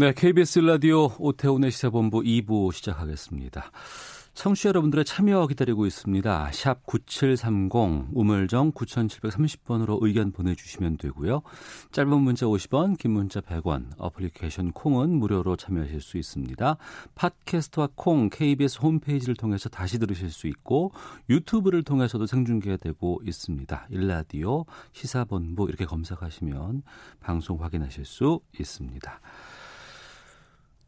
네, KBS 라디오 오태훈의 시사본부 2부 시작하겠습니다. 청취자 여러분들의 참여 기다리고 있습니다. 샵 9730 우물정 9730번으로 의견 보내주시면 되고요. 짧은 문자 50원, 긴 문자 100원, 어플리케이션 콩은 무료로 참여하실 수 있습니다. 팟캐스트와 콩 KBS 홈페이지를 통해서 다시 들으실 수 있고 유튜브를 통해서도 생중계되고 있습니다. 일라디오 시사본부 이렇게 검색하시면 방송 확인하실 수 있습니다.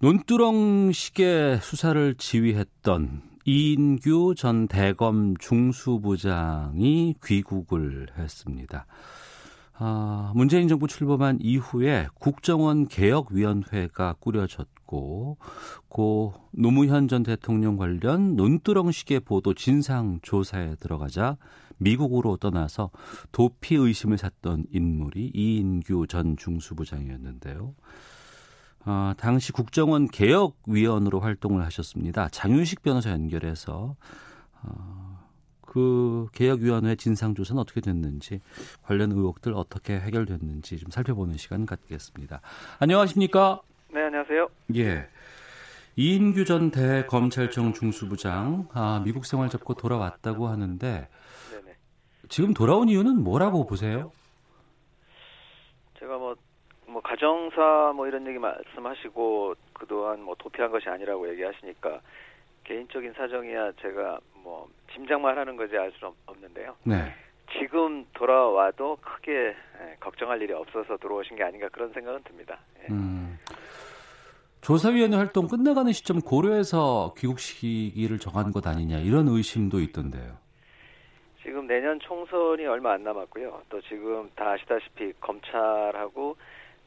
논두렁식의 수사를 지휘했던 이인규 전 대검 중수부장이 귀국을 했습니다. 아, 문재인 정부 출범한 이후에 국정원 개혁위원회가 꾸려졌고, 고 노무현 전 대통령 관련 논두렁식의 보도 진상 조사에 들어가자 미국으로 떠나서 도피 의심을 샀던 인물이 이인규 전 중수부장이었는데요. 어, 당시 국정원 개혁위원으로 활동을 하셨습니다. 장윤식 변호사 연결해서 어, 그 개혁위원회 진상조사는 어떻게 됐는지 관련 의혹들 어떻게 해결됐는지 좀 살펴보는 시간 갖겠습니다. 안녕하십니까? 네, 안녕하세요. 예. 이인규 전 대검찰청 중수부장 아, 미국 생활 접고 돌아왔다고 하는데 네네. 지금 돌아온 이유는 뭐라고 보세요? 제가 뭐, 뭐, 가정사 뭐 이런 얘기 말씀하시고 그동안 뭐 도피한 것이 아니라고 얘기하시니까 개인적인 사정이야 제가 뭐 짐작만 하는 거지 알 없- 없는데요. 네. 지금 돌아와도 크게 예, 걱정할 일이 없어서 들어오신 게 아닌가 그런 생각은 듭니다. 예. 음, 조사위원회 활동 끝나가는 시점 고려해서 귀국 시기를 정한 것 아니냐 이런 의심도 있던데요. 지금 내년 총선이 얼마 안 남았고요. 또 지금 다 아시다시피 검찰하고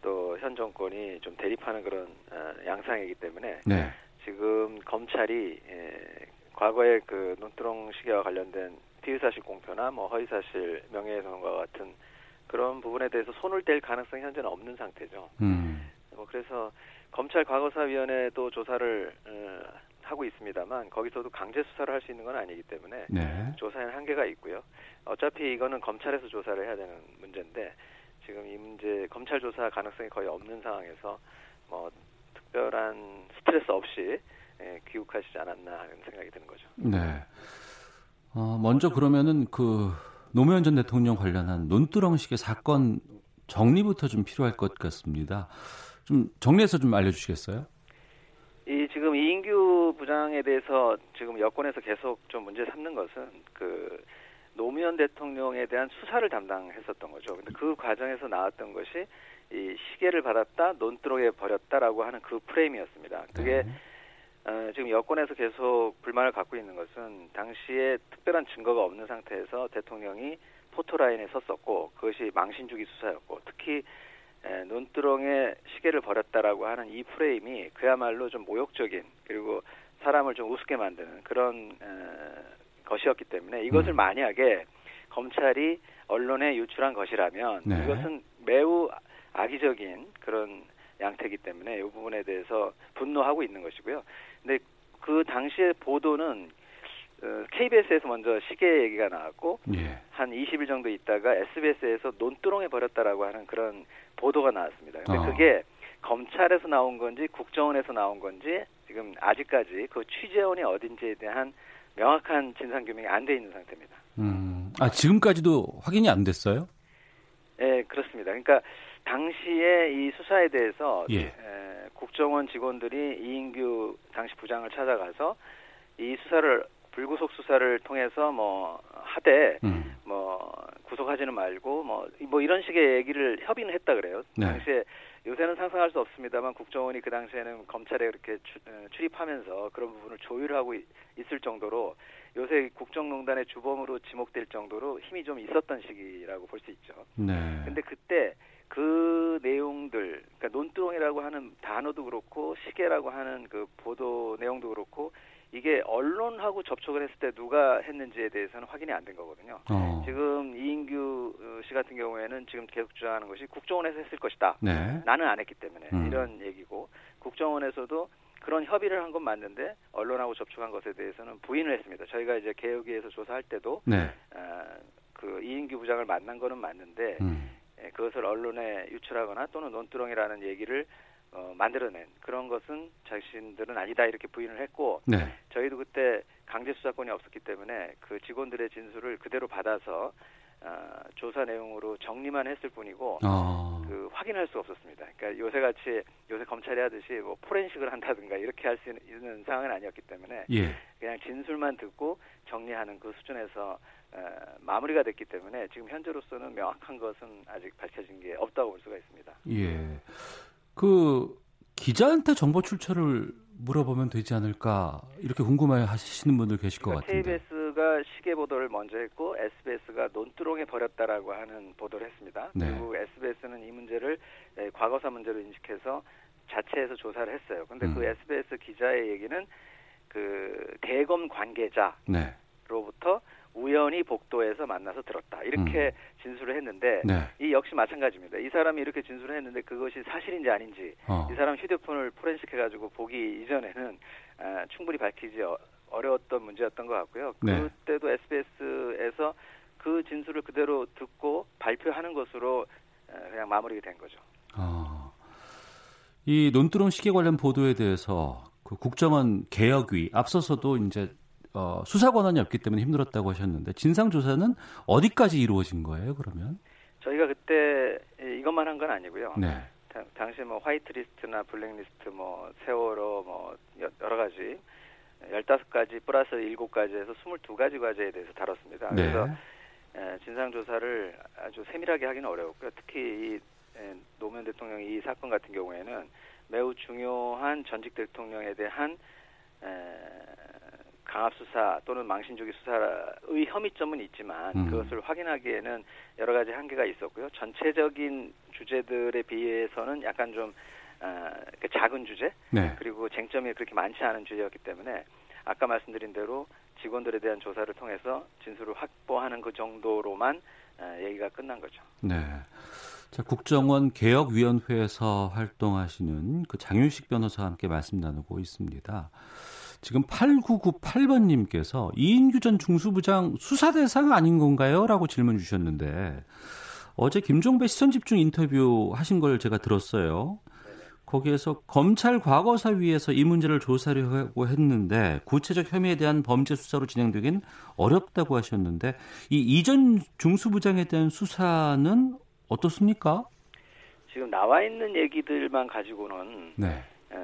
또 현 정권이 좀 대립하는 그런 어, 양상이기 때문에 네. 지금 검찰이 예, 과거에 그 논두렁 시계와 관련된 피의사실 공표나 뭐 허위사실 명예훼손과 같은 그런 부분에 대해서 손을 뗄 가능성이 현재는 없는 상태죠. 음, 뭐 그래서 검찰 과거사위원회도 조사를 어, 하고 있습니다만 거기서도 강제 수사를 할 수 있는 건 아니기 때문에 네. 조사에는 한계가 있고요. 어차피 이거는 검찰에서 조사를 해야 되는 문제인데 지금 이 문제 검찰 조사 가능성이 거의 없는 상황에서 뭐 특별한 스트레스 없이 예, 귀국하시지 않았나 하는 생각이 드는 거죠. 네. 어, 먼저 그러면은 그 노무현 전 대통령 관련한 논두렁식의 사건 정리부터 좀 필요할 것 같습니다. 좀 정리해서 좀 알려주시겠어요? 이 지금 이인규 부장에 대해서 지금 여권에서 계속 좀 문제 삼는 것은 그 노무현 대통령에 대한 수사를 담당했었던 거죠. 근데 그 과정에서 나왔던 것이 이 시계를 받았다 논두렁에 버렸다라고 하는 그 프레임이었습니다. 그게 네. 어, 지금 여권에서 계속 불만을 갖고 있는 것은 당시에 특별한 증거가 없는 상태에서 대통령이 포토라인에 섰었고 그것이 망신주기 수사였고 특히 에, 논두렁에 시계를 버렸다라고 하는 이 프레임이 그야말로 좀 모욕적인 그리고 사람을 좀 우습게 만드는 그런 에, 것이었기 때문에 이것을 음. 만약에 검찰이 언론에 유출한 것이라면 네. 이것은 매우 악의적인 그런 양태이기 때문에 이 부분에 대해서 분노하고 있는 것이고요. 근데 그 당시의 보도는 어, KBS에서 먼저 시계 얘기가 나왔고 예. 한 20일 정도 있다가 SBS에서 논두렁에 버렸다라고 하는 그런 보도가 나왔습니다. 근데 어. 그게 검찰에서 나온 건지 국정원에서 나온 건지 지금 아직까지 그 취재원이 어딘지에 대한 명확한 진상 규명이 안 돼 있는 상태입니다. 음, 아 지금까지도 확인이 안 됐어요? 예, 그렇습니다. 그러니까 당시에 이 수사에 대해서 예. 에, 국정원 직원들이 이인규 당시 부장을 찾아가서 이 수사를 불구속 수사를 통해서 뭐 하되 음, 뭐 구속하지는 말고 뭐, 뭐 이런 식의 얘기를 협의는 했다 그래요. 네. 당시에 요새는 상상할 수 없습니다만 국정원이 그 당시에는 검찰에 그렇게 추, 어, 출입하면서 그런 부분을 조율하고 있- 있을 정도로 요새 국정농단의 주범으로 지목될 정도로 힘이 좀 있었던 시기라고 볼 수 있죠. 네. 근데 그때 그 내용들, 그러니까 논두렁이라고 하는 단어도 그렇고 시계라고 하는 그 보도 내용도 그렇고 이게 언론하고 접촉을 했을 때 누가 했는지에 대해서는 확인이 안 된 거거든요. 어. 지금 이인규 어, 씨 같은 경우에는 지금 계속 주장하는 것이 국정원에서 했을 것이다. 네. 나는 안 했기 때문에 음. 이런 얘기고 국정원에서도 그런 협의를 한 건 맞는데 언론하고 접촉한 것에 대해서는 부인을 했습니다. 저희가 이제 개혁위에서 조사할 때도 네. 어, 그 이인규 부장을 만난 거는 맞는데 음. 예, 그것을 언론에 유출하거나 또는 논두렁이라는 얘기를 어, 만들어낸 그런 것은 자신들은 아니다 이렇게 부인을 했고 네. 저희도 그때 강제 수사권이 없었기 때문에 그 직원들의 진술을 그대로 받아서 어, 조사 내용으로 정리만 했을 뿐이고 어. 그 확인할 수 없었습니다. 그러니까 요새 같이 요새 검찰이 하듯이 뭐 포렌식을 한다든가 이렇게 할 수 있는 상황은 아니었기 때문에 예. 그냥 진술만 듣고 정리하는 그 수준에서 어, 마무리가 됐기 때문에 지금 현재로서는 명확한 것은 아직 밝혀진 게 없다고 볼 수가 있습니다. 예. 그 기자한테 정보 출처를 물어보면 되지 않을까 이렇게 궁금해 하시는 분들 계실 것 그러니까 같은데. KBS가 시계 보도를 먼저 했고 SBS가 논두렁에 버렸다라고 하는 보도를 했습니다. 네. 그리고 SBS는 이 문제를 에, 과거사 문제로 인식해서 자체에서 조사를 했어요. 근데 그 음. SBS 기자의 얘기는 그 대검 관계자로부터 네. 우연히 복도에서 만나서 들었다. 이렇게 음. 진술을 했는데 네. 이 역시 마찬가지입니다. 이 사람이 이렇게 진술을 했는데 그것이 사실인지 아닌지 어. 이 사람 휴대폰을 포렌식 해가지고 보기 이전에는 아, 충분히 밝히지 어, 어려웠던 문제였던 것 같고요. 네. 그때도 SBS에서 그 진술을 그대로 듣고 발표하는 것으로 어, 그냥 마무리가 된 거죠. 어. 이 논두렁 시계 관련 보도에 대해서 그 국정원 개혁위 앞서서도 이제 어, 수사 권한이 없기 때문에 힘들었다고 하셨는데 진상 조사는 어디까지 이루어진 거예요? 그러면? 저희가 그때 이- 이것만 한 건 아니고요. 네. 당- 당시 뭐 화이트리스트나 블랙리스트 뭐 세월호 뭐 여- 여러 가지 15가지 플러스 7가지 해서 22가지 과제에 대해서 다뤘습니다. 네. 그래서 에, 진상 조사를 아주 세밀하게 하기는 어려웠고요. 특히 이 에, 노무현 대통령의 이 사건 같은 경우에는 매우 중요한 전직 대통령에 대한 에, 강압 수사 또는 망신주기 수사의 혐의점은 있지만 음. 그것을 확인하기에는 여러 가지 한계가 있었고요. 전체적인 주제들에 비해서는 약간 좀 어, 그 작은 주제 네. 그리고 쟁점이 그렇게 많지 않은 주제였기 때문에 아까 말씀드린 대로 직원들에 대한 조사를 통해서 진술을 확보하는 그 정도로만 어, 얘기가 끝난 거죠. 네. 자, 국정원 개혁위원회에서 활동하시는 그 장윤식 변호사와 함께 말씀 나누고 있습니다. 지금 8998번님께서 이인규 전 중수부장 수사 대상 아닌 건가요? 라고 질문 주셨는데 어제 김종배 시선집중 인터뷰 하신 걸 제가 들었어요. 거기에서 검찰 과거사위에서 이 문제를 조사하려고 했는데 구체적 혐의에 대한 범죄 수사로 진행되긴 어렵다고 하셨는데 이 이전 중수부장에 대한 수사는 어떻습니까? 지금 나와 있는 얘기들만 가지고는 네. 에,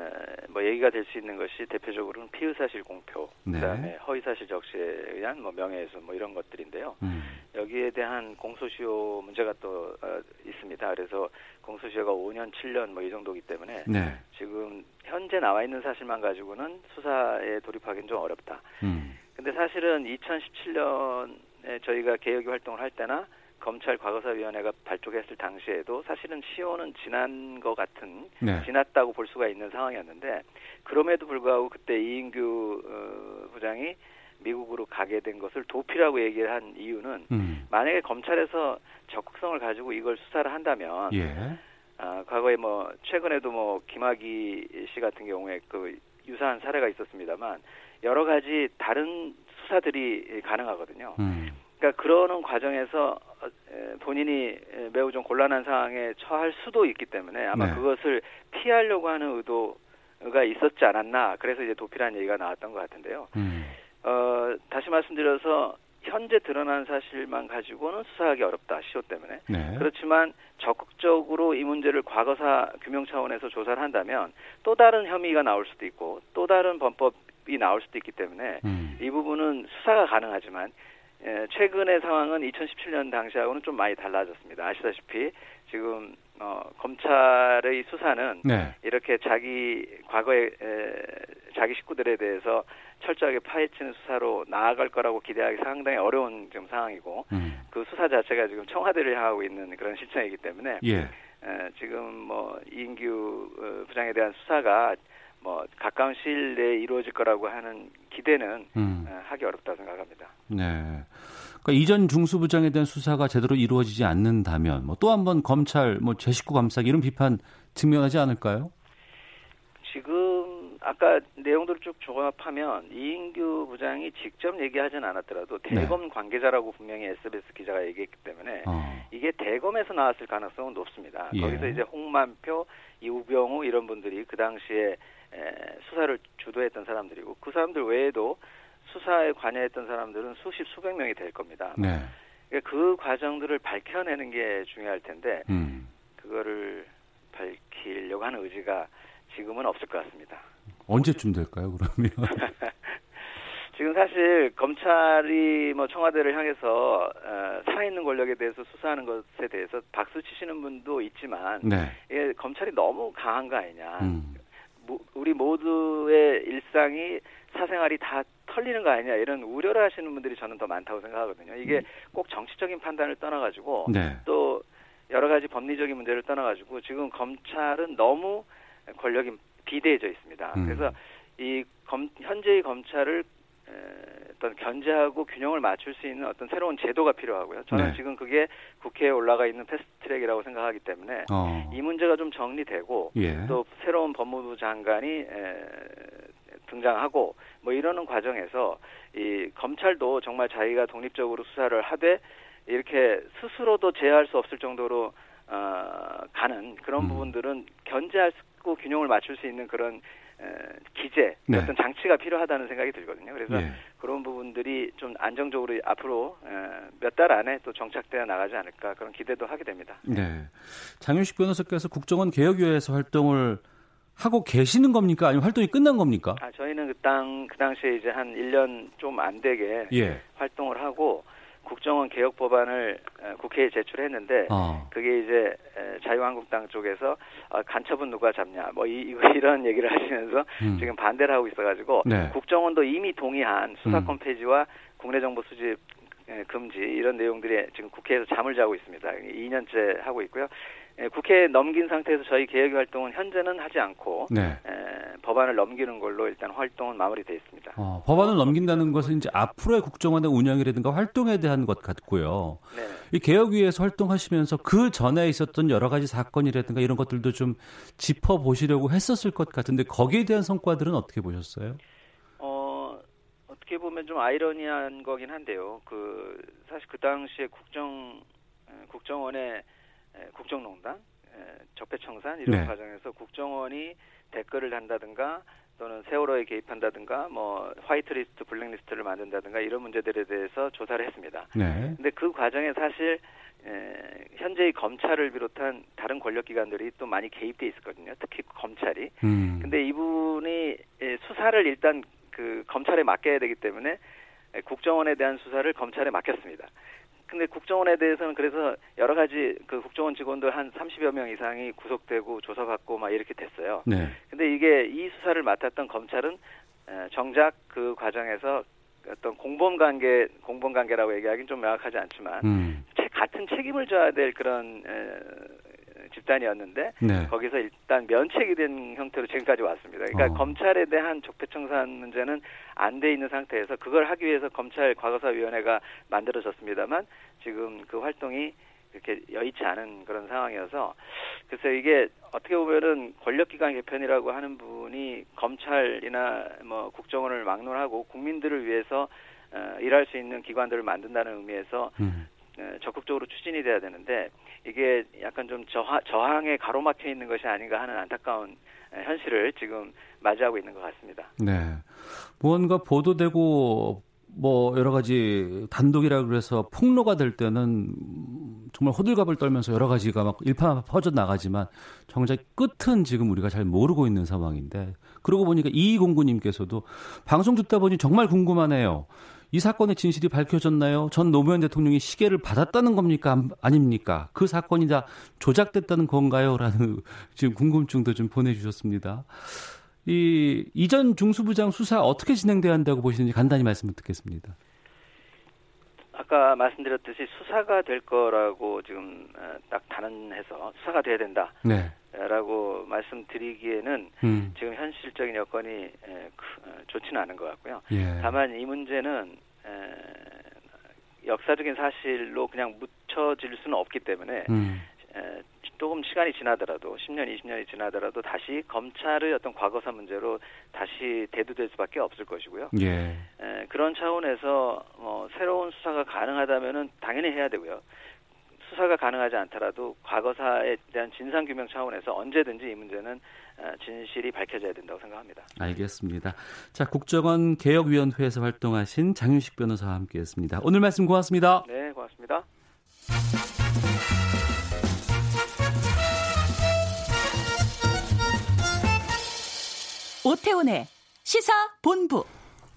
뭐 얘기가 될 수 있는 것이 대표적으로는 피의 사실 공표, 네. 그다음에 허위 사실 적시에 의한 뭐 명예훼손 뭐 이런 것들인데요. 음. 여기에 대한 공소시효 문제가 또 어, 있습니다. 그래서 공소시효가 5년, 7년 뭐 이 정도이기 때문에 네. 지금 현재 나와 있는 사실만 가지고는 수사에 돌입하기는 좀 어렵다. 음. 근데 사실은 2017년에 저희가 개혁이 활동을 할 때나 검찰 과거사위원회가 발족했을 당시에도 사실은 시효는 지난 것 같은 네. 지났다고 볼 수가 있는 상황이었는데 그럼에도 불구하고 그때 이인규 어, 부장이 미국으로 가게 된 것을 도피라고 얘기를 한 이유는 음. 만약에 검찰에서 적극성을 가지고 이걸 수사를 한다면 예. 아, 과거에 뭐 최근에도 뭐 김학의 씨 같은 경우에 그 유사한 사례가 있었습니다만 여러 가지 다른 수사들이 가능하거든요. 음. 그러니까 그러는 과정에서 어, 에, 본인이 에, 매우 좀 곤란한 상황에 처할 수도 있기 때문에 아마 네. 그것을 피하려고 하는 의도가 있었지 않았나 그래서 이제 도피라는 얘기가 나왔던 것 같은데요. 음. 어, 다시 말씀드려서 현재 드러난 사실만 가지고는 수사하기 어렵다 시효 때문에 네. 그렇지만 적극적으로 이 문제를 과거사 규명 차원에서 조사를 한다면 또 다른 혐의가 나올 수도 있고 또 다른 범법이 나올 수도 있기 때문에 음. 이 부분은 수사가 가능하지만 에, 최근의 상황은 2017년 당시하고는 좀 많이 달라졌습니다. 아시다시피 지금 어, 검찰의 수사는 네. 이렇게 자기 과거에 에, 자기 식구들에 대해서 철저하게 파헤치는 수사로 나아갈 거라고 기대하기 상당히 어려운 지금 상황이고 음. 그 수사 자체가 지금 청와대를 향하고 있는 그런 실정이기 때문에 예. 에, 지금 뭐 이인규 어, 부장에 대한 수사가 뭐 가까운 시일 내에 이루어질 거라고 하는 기대는 음. 에, 하기 어렵다 생각합니다. 네. 그러니까 이전 중수부장에 대한 수사가 제대로 이루어지지 않는다면 뭐 또 한 번 검찰 뭐 제 식구 감싸기 이런 비판 증명하지 않을까요? 지금 아까 내용들을 쭉 종합하면 이인규 부장이 직접 얘기하진 않았더라도 네. 대검 네. 관계자라고 분명히 SBS 기자가 얘기했기 때문에 어. 이게 대검에서 나왔을 가능성은 높습니다. 예. 거기서 이제 홍만표, 이우병우 이런 분들이 그 당시에 에, 수사를 주도했던 사람들이고 그 사람들 외에도 수사에 관여했던 사람들은 수십 수백 명이 될 겁니다. 네. 그러니까 그 과정들을 밝혀내는 게 중요할 텐데 음. 그거를 밝히려고 하는 의지가 지금은 없을 것 같습니다. 언제쯤 될까요, 그러면? 지금 사실 검찰이 뭐 청와대를 향해서 어, 살아있는 권력에 대해서 수사하는 것에 대해서 박수 치시는 분도 있지만 네. 이게 검찰이 너무 강한 거 아니냐. 음. 우리 모두의 일상이 사생활이 다 털리는 거 아니냐 이런 우려를 하시는 분들이 저는 더 많다고 생각하거든요. 이게 음. 꼭 정치적인 판단을 떠나가지고 네. 또 여러 가지 법리적인 문제를 떠나가지고 지금 검찰은 너무 권력이 비대해져 있습니다. 음. 그래서 이 검, 현재의 검찰을 에, 어떤 견제하고 균형을 맞출 수 있는 어떤 새로운 제도가 필요하고요. 저는 네. 지금 그게 국회에 올라가 있는 패스트트랙이라고 생각하기 때문에 어. 이 문제가 좀 정리되고 예. 또 새로운 법무부 장관이 에, 등장하고 뭐 이러는 과정에서 이 검찰도 정말 자기가 독립적으로 수사를 하되 이렇게 스스로도 제어할 수 없을 정도로 어, 가는 그런 음. 부분들은 견제할 수, 균형을 맞출 수 있는 그런 에, 기재 네. 어떤 장치가 필요하다는 생각이 들거든요. 그래서 네. 그런 부분들이 좀 안정적으로 앞으로 몇 달 안에 또 정착되어 나가지 않을까 그런 기대도 하게 됩니다. 네. 장윤식 변호사께서 국정원 개혁위원회에서 활동을 하고 계시는 겁니까? 아니면 활동이 끝난 겁니까? 아, 저희는 그 땅, 그 당시에 이제 한 1년 좀 안 되게 예. 활동을 하고 국정원 개혁 법안을 국회에 제출했는데 어. 그게 이제 자유한국당 쪽에서 어, 간첩은 누가 잡냐 뭐 이, 이런 얘기를 하시면서 음. 지금 반대를 하고 있어가지고 네. 국정원도 이미 동의한 수사권 음. 폐지와 국내 정보 수집 금지 이런 내용들이 지금 국회에서 잠을 자고 있습니다. 2년째 하고 있고요. 예, 국회에 넘긴 상태에서 저희 개혁 활동은 현재는 하지 않고 네. 에, 법안을 넘기는 걸로 일단 활동은 마무리돼 있습니다. 어, 법안을 넘긴다는 것은 이제 앞으로의 국정원의 운영이라든가 활동에 대한 것 같고요. 네. 이 개혁위에서 활동하시면서 그 전에 있었던 여러 가지 사건이라든가 이런 것들도 좀 짚어 보시려고 했었을 것 같은데 거기에 대한 성과들은 어떻게 보셨어요? 어 어떻게 보면 좀 아이러니한 거긴 한데요. 그 사실 그 당시에 국정 국정원의 국정농단, 적폐청산 이런 네. 과정에서 국정원이 댓글을 단다든가 또는 세월호에 개입한다든가 뭐 화이트리스트, 블랙리스트를 만든다든가 이런 문제들에 대해서 조사를 했습니다. 네. 근데 그 과정에 사실 에, 현재의 검찰을 비롯한 다른 권력기관들이 또 많이 개입돼 있었거든요. 특히 검찰이. 음. 근데 이분이 에, 수사를 일단 그 검찰에 맡겨야 되기 때문에 국정원에 대한 수사를 검찰에 맡겼습니다. 근데 국정원에 대해서는 그래서 여러 가지 그 국정원 직원들 한 30여 명 이상이 구속되고 조사받고 막 이렇게 됐어요. 네. 근데 이게 이 수사를 맡았던 검찰은 정작 그 과정에서 어떤 공범 관계 공범 관계라고 얘기하기는 좀 명확하지 않지만 음. 같은 책임을 져야 될 그런 집단이었는데 네. 거기서 일단 면책이 된 형태로 지금까지 왔습니다. 그러니까 어. 검찰에 대한 적폐청산 문제는 안 돼 있는 상태에서 그걸 하기 위해서 검찰 과거사위원회가 만들어졌습니다만 지금 그 활동이 이렇게 여의치 않은 그런 상황이어서 그래서 이게 어떻게 보면은 권력기관 개편이라고 하는 분이 검찰이나 뭐 국정원을 막론하고 국민들을 위해서 어, 일할 수 있는 기관들을 만든다는 의미에서 음. 적극적으로 추진이 돼야 되는데 이게 약간 좀 저하, 저항에 가로막혀 있는 것이 아닌가 하는 안타까운 현실을 지금 맞이하고 있는 것 같습니다. 네. 무언가 보도되고 뭐 여러 가지 단독이라 그래서 폭로가 될 때는 정말 호들갑을 떨면서 여러 가지가 막 일파 퍼져 나가지만 정작 끝은 지금 우리가 잘 모르고 있는 상황인데 그러고 보니까 이공구님께서도 방송 듣다 보니 정말 궁금하네요. 이 사건의 진실이 밝혀졌나요? 전 노무현 대통령이 시계를 받았다는 겁니까? 아닙니까? 그 사건이 다 조작됐다는 건가요? 라는 지금 궁금증도 좀 보내주셨습니다. 이 이전 중수부장 수사 어떻게 진행돼야 한다고 보시는지 간단히 말씀을 듣겠습니다. 아까 말씀드렸듯이 수사가 될 거라고 지금 어, 딱 단언해서 수사가 돼야 된다. 네. 라고 말씀드리기에는 음. 지금 현실적인 여건이 어, 좋지는 않은 것 같고요. 예. 다만 이 문제는 에, 역사적인 사실로 그냥 묻혀질 수는 없기 때문에 음. 에, 조금 시간이 지나더라도 10년, 20년이 지나더라도 다시 검찰의 어떤 과거사 문제로 다시 대두될 수밖에 없을 것이고요. 예. 에, 그런 차원에서 뭐 새로운 수사가 가능하다면은 당연히 해야 되고요. 수사가 가능하지 않더라도 과거사에 대한 진상 규명 차원에서 언제든지 이 문제는 어, 진실이 밝혀져야 된다고 생각합니다. 알겠습니다. 자, 국정원 개혁위원회에서 활동하신 장윤식 변호사와 함께했습니다. 오늘 말씀 고맙습니다. 네, 고맙습니다. 오태훈의 시사 본부.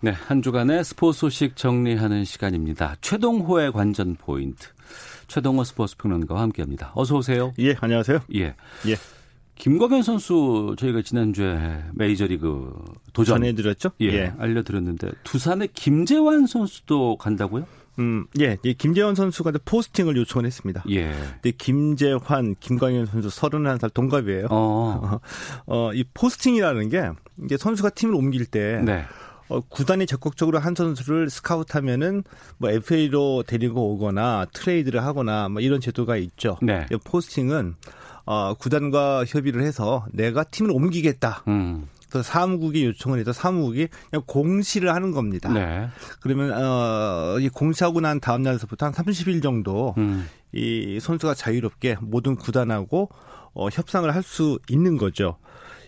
네, 한 주간의 스포츠 소식 정리하는 시간입니다. 최동호의 관전 포인트. 최동호 스포츠 평론가와 함께합니다. 어서 오세요. 예, 안녕하세요. 예. 예. 김광현 선수 저희가 지난주에 메이저리그 도전 전해드렸죠? 예, 알려드렸는데 두산의 김재환 선수도 간다고요? 음, 예, 이 김재환 선수가 포스팅을 요청을 했습니다. 예. 근데 김재환, 김광현 선수 31살 동갑이에요. 어. 어, 이 포스팅이라는 게 이제 선수가 팀을 옮길 때 네. 어, 구단이 적극적으로 한 선수를 스카우트하면은 뭐 FA로 데리고 오거나 트레이드를 하거나 뭐 이런 제도가 있죠. 네. 이 포스팅은 어, 구단과 협의를 해서 내가 팀을 옮기겠다. 음. 그래서 사무국이 요청을 해서 사무국이 그냥 공시를 하는 겁니다. 네. 그러면 어, 이 공시하고 난 다음 날서부터 한 30일 정도 음. 이 선수가 자유롭게 모든 구단하고 어, 협상을 할 수 있는 거죠.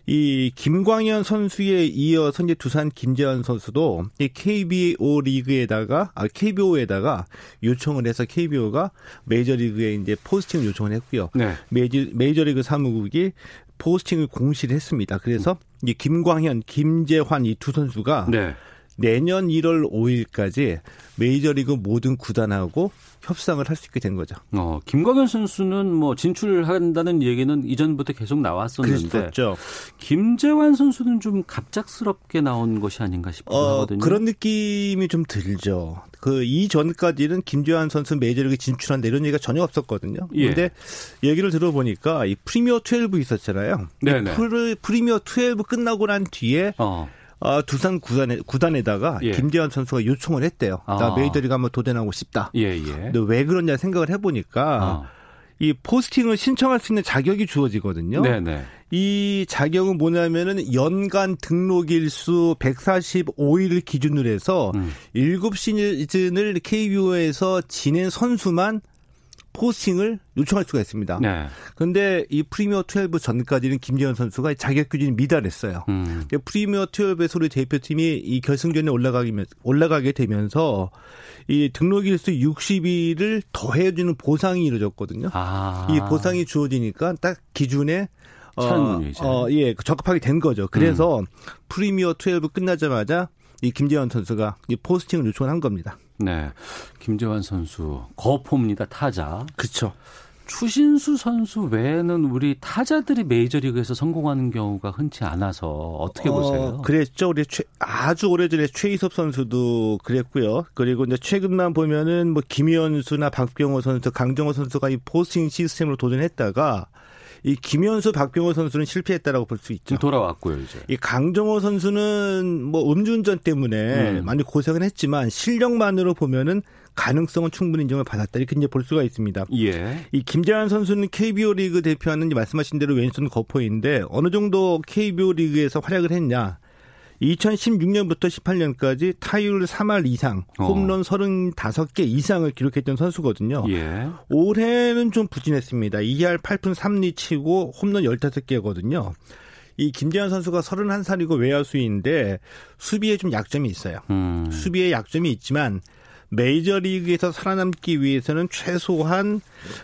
이 김광현 선수에 이어서 이제 두산 김재환 선수도 이 KBO 리그에다가 아 KBO에다가 요청을 해서 KBO가 메이저리그에 이제 포스팅을 요청을 했고요. 네. 메이저, 메이저리그 사무국이 포스팅을 공시를 했습니다. 그래서 이 김광현, 김재환 이 두 선수가 네. 내년 1월 5일까지 메이저리그 모든 구단하고 협상을 할 수 있게 된 거죠. 어, 김광현 선수는 뭐 진출한다는 얘기는 이전부터 계속 나왔었는데 그랬었죠. 김재환 선수는 좀 갑작스럽게 나온 것이 아닌가 싶기도 어, 하거든요. 그런 느낌이 좀 들죠. 그 이전까지는 김재환 선수 메이저리그 진출한다 이런 얘기가 전혀 없었거든요. 예. 근데 얘기를 들어보니까 이 프리미어 12 있었잖아요. 프리, 프리미어 12 끝나고 난 뒤에 어. 아, 두산 구단에, 구단에다가 예. 김재환 선수가 요청을 했대요. 아. 나 메이저리그 한번 도전하고 싶다. 예, 예. 근데 왜 그러냐 생각을 해보니까 어. 이 포스팅을 신청할 수 있는 자격이 주어지거든요. 네, 네. 이 자격은 뭐냐면은 연간 등록 일수 145일을 기준으로 해서 음. 7시즌을 KBO에서 지낸 선수만 포스팅을 요청할 수가 있습니다. 네. 그런데 이 프리미어 12 전까지는 김재현 선수가 자격 규정이 미달했어요. 음. 그러니까 프리미어 12에서 우리 대표팀이 이 결승전에 올라가게, 올라가게 되면서 이 등록 일수 60일을 더해주는 보상이 이루어졌거든요. 아. 이 보상이 주어지니까 딱 기준에 이제. 어, 예, 적합하게 된 거죠. 그래서 프리미어 12 끝나자마자 이 김재현 선수가 이 포스팅을 요청을 한 겁니다. 네. 김재환 선수 거포입니다. 타자. 그렇죠. 추신수 선수 외에는 우리 타자들이 메이저리그에서 성공하는 경우가 흔치 않아서 어떻게 보세요? 그랬죠. 우리 최, 아주 오래전에 최희섭 선수도 그랬고요. 그리고 이제 최근만 보면은 뭐 김현수나 박병호 선수, 강정호 선수가 이 포스팅 시스템으로 도전했다가 이 김현수, 박병호 선수는 실패했다라고 볼 수 있죠. 돌아왔고요, 이제. 이 강정호 선수는 뭐 음주운전 때문에 음. 많이 고생을 했지만 실력만으로 보면은 가능성은 충분히 인정을 받았다 이렇게 이제 볼 수가 있습니다. 예. 이 김재환 선수는 KBO 리그 대표하는 말씀하신 대로 왼손 거포인데 어느 정도 KBO 리그에서 활약을 했냐? 2016년부터 18년까지 타율 3할 이상, 어. 홈런 35개 이상을 기록했던 선수거든요. 예. 올해는 좀 부진했습니다. 2할 8푼 3리 치고 홈런 15개거든요. 이 김재환 선수가 31살이고 외야수인데 수비에 좀 약점이 있어요. 음. 수비에 약점이 있지만 메이저리그에서 살아남기 위해서는 최소한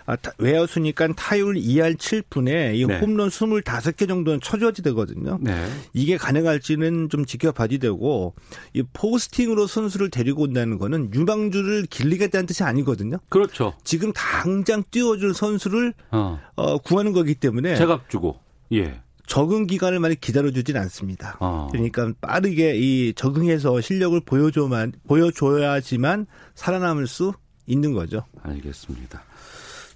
아, 타- 외야수니 까 타율 2할 7푼에 이 네. 홈런 25개 정도는 쳐줘야 되거든요. 네. 이게 가능할지는 좀 지켜봐야 되고 이 포스팅으로 선수를 데리고 온다는 거는 유망주를 길리겠다는 뜻이 아니거든요. 그렇죠. 지금 당장 뛰어줄 선수를 어. 어, 구하는 거기 때문에 제값 주고. 예. 적응 기간을 많이 기다려주진 않습니다. 어. 그러니까 빠르게 이 적응해서 실력을 보여줘만 보여줘야지만 살아남을 수 있는 거죠. 알겠습니다.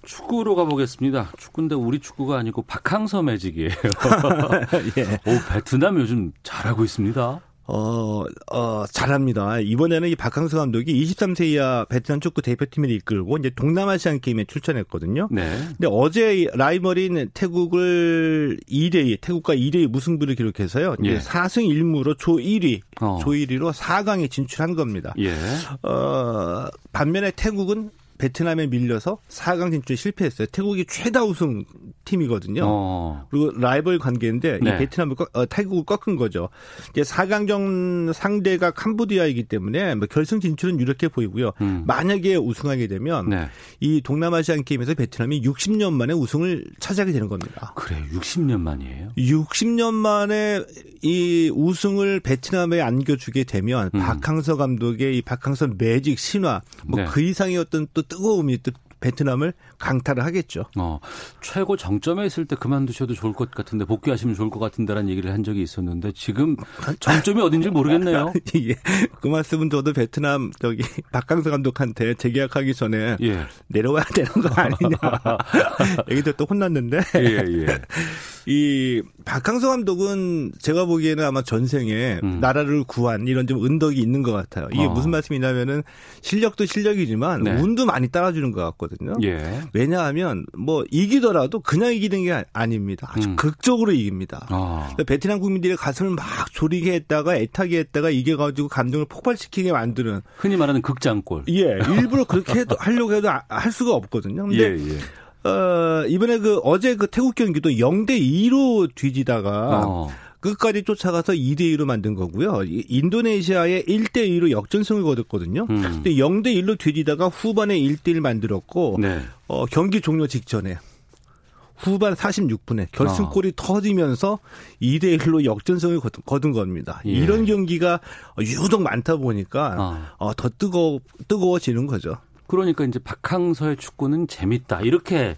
축구로 가보겠습니다. 축구인데 우리 축구가 아니고 박항서 매직이에요. 예. 오, 베트남 요즘 잘하고 있습니다. 어, 어, 잘합니다. 이번에는 이 박항서 감독이 23세 이하 베트남 축구 대표팀을 이끌고 이제 동남아시안 게임에 출전했거든요. 네. 근데 어제 라이벌인 태국을 2대2, 태국과 2대2 무승부를 기록해서요. 이제 예. 4승 1무로 조 1위, 어. 조 1위로 4강에 진출한 겁니다. 예. 어, 반면에 태국은 베트남에 밀려서 4강 진출에 실패했어요. 태국이 최다 우승 팀이거든요. 어. 그리고 라이벌 관계인데 네. 이 베트남을 꺾, 어, 태국을 꺾은 거죠. 이제 4강전 상대가 캄보디아이기 때문에 뭐 결승 진출은 유력해 보이고요. 음. 만약에 우승하게 되면 네. 이 동남아시안 게임에서 베트남이 60년 만에 우승을 차지하게 되는 겁니다. 그래, 60년 만이에요. 60년 만에 이 우승을 베트남에 안겨주게 되면 음. 박항서 감독의 이 박항서 매직 신화 뭐 네. 그 이상의 어떤 또 뜨거움이 또 베트남을 강타를 하겠죠. 어, 최고 정점에 있을 때 그만두셔도 좋을 것 같은데 복귀하시면 좋을 것 같은데라는 얘기를 한 적이 있었는데 지금 정점이 어딘지 모르겠네요. 예. 그 말씀은 저도 베트남 저기 박항서 감독한테 재계약하기 전에 예. 내려와야 되는 거 아니냐. 여기도 또 혼났는데 예, 예. 이 박항서 감독은 제가 보기에는 아마 전생에 음. 나라를 구한 이런 좀 은덕이 있는 것 같아요. 이게 어. 무슨 말씀이냐면은 실력도 실력이지만 네. 운도 많이 따라주는 것 같거든요. 예. 왜냐하면 뭐 이기더라도 그냥 이기는 게 아- 아닙니다. 아주 음. 극적으로 이깁니다. 아. 그러니까 베트남 국민들의 가슴을 막 졸이게 했다가 애타게 했다가 이겨가지고 감정을 폭발시키게 만드는 흔히 말하는 극장골. 예 일부러 그렇게 해도 하려고 해도 아- 할 수가 없거든요. 예, 근데 예. 어, 이번에 그 어제 그 태국 경기도 0대 2로 뒤지다가 어. 끝까지 쫓아가서 2대 2로 만든 거고요. 이- 인도네시아에 1대 2로 역전승을 거뒀거든요. 음. 근데 0대 1로 뒤지다가 후반에 1대 1 만들었고 네. 어, 경기 종료 직전에 후반 46분에 결승골이 터지면서 2대 1로 역전승을 거둔, 거둔 겁니다. 예. 이런 경기가 유독 많다 보니까 아. 어, 더 뜨거 뜨거워지는 거죠. 그러니까 이제 박항서의 축구는 재밌다. 이렇게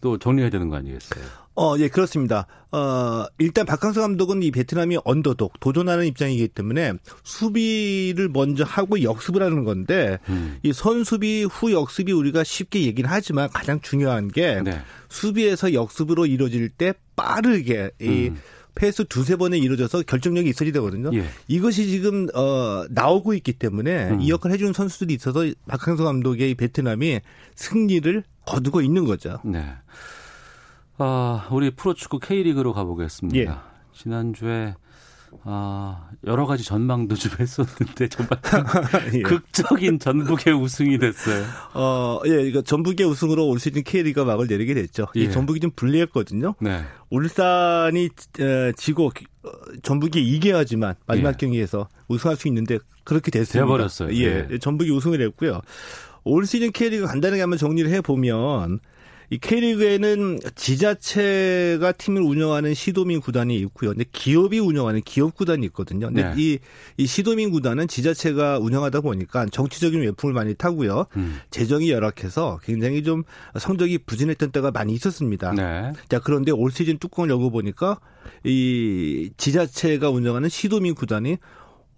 또 정리해야 되는 거 아니겠어요? 어, 예, 그렇습니다. 어, 일단 박항서 감독은 이 베트남이 언더독, 도전하는 입장이기 때문에 수비를 먼저 하고 역습을 하는 건데, 음. 이 선수비, 후 역습이 우리가 쉽게 얘기는 하지만 가장 중요한 게, 네. 수비에서 역습으로 이루어질 때 빠르게 이 음. 패스 두세 번에 이루어져서 결정력이 있어야 되거든요. 예. 이것이 지금 어 나오고 있기 때문에 음. 이 역할을 해주는 선수들이 있어서 박항서 감독의 이 베트남이 승리를 거두고 있는 거죠. 네. 아, 우리 프로축구 K리그로 가보겠습니다. 예. 지난주에 아, 여러 가지 전망도 좀 했었는데 정말 예. 극적인 전북의 우승이 됐어요. 어, 예, 이거 전북의 우승으로 올 시즌 K리가 막을 내리게 됐죠. 이 예. 전북이 좀 불리했거든요. 네. 울산이 에, 지고 어, 전북이 이겨야지만 마지막 예. 경기에서 우승할 수 있는데 그렇게 됐습니다. 돼버렸어요. 예, 예. 전북이 우승을 했고요. 올 시즌 K리그 간단하게 한번 정리를 해 보면 이 K리그에는 지자체가 팀을 운영하는 시도민 구단이 있고요. 근데 기업이 운영하는 기업 구단이 있거든요. 근데 네. 이, 이 시도민 구단은 지자체가 운영하다 보니까 정치적인 외풍을 많이 타고요. 음. 재정이 열악해서 굉장히 좀 성적이 부진했던 때가 많이 있었습니다. 네. 자, 그런데 올 시즌 뚜껑을 열어보니까 이 지자체가 운영하는 시도민 구단이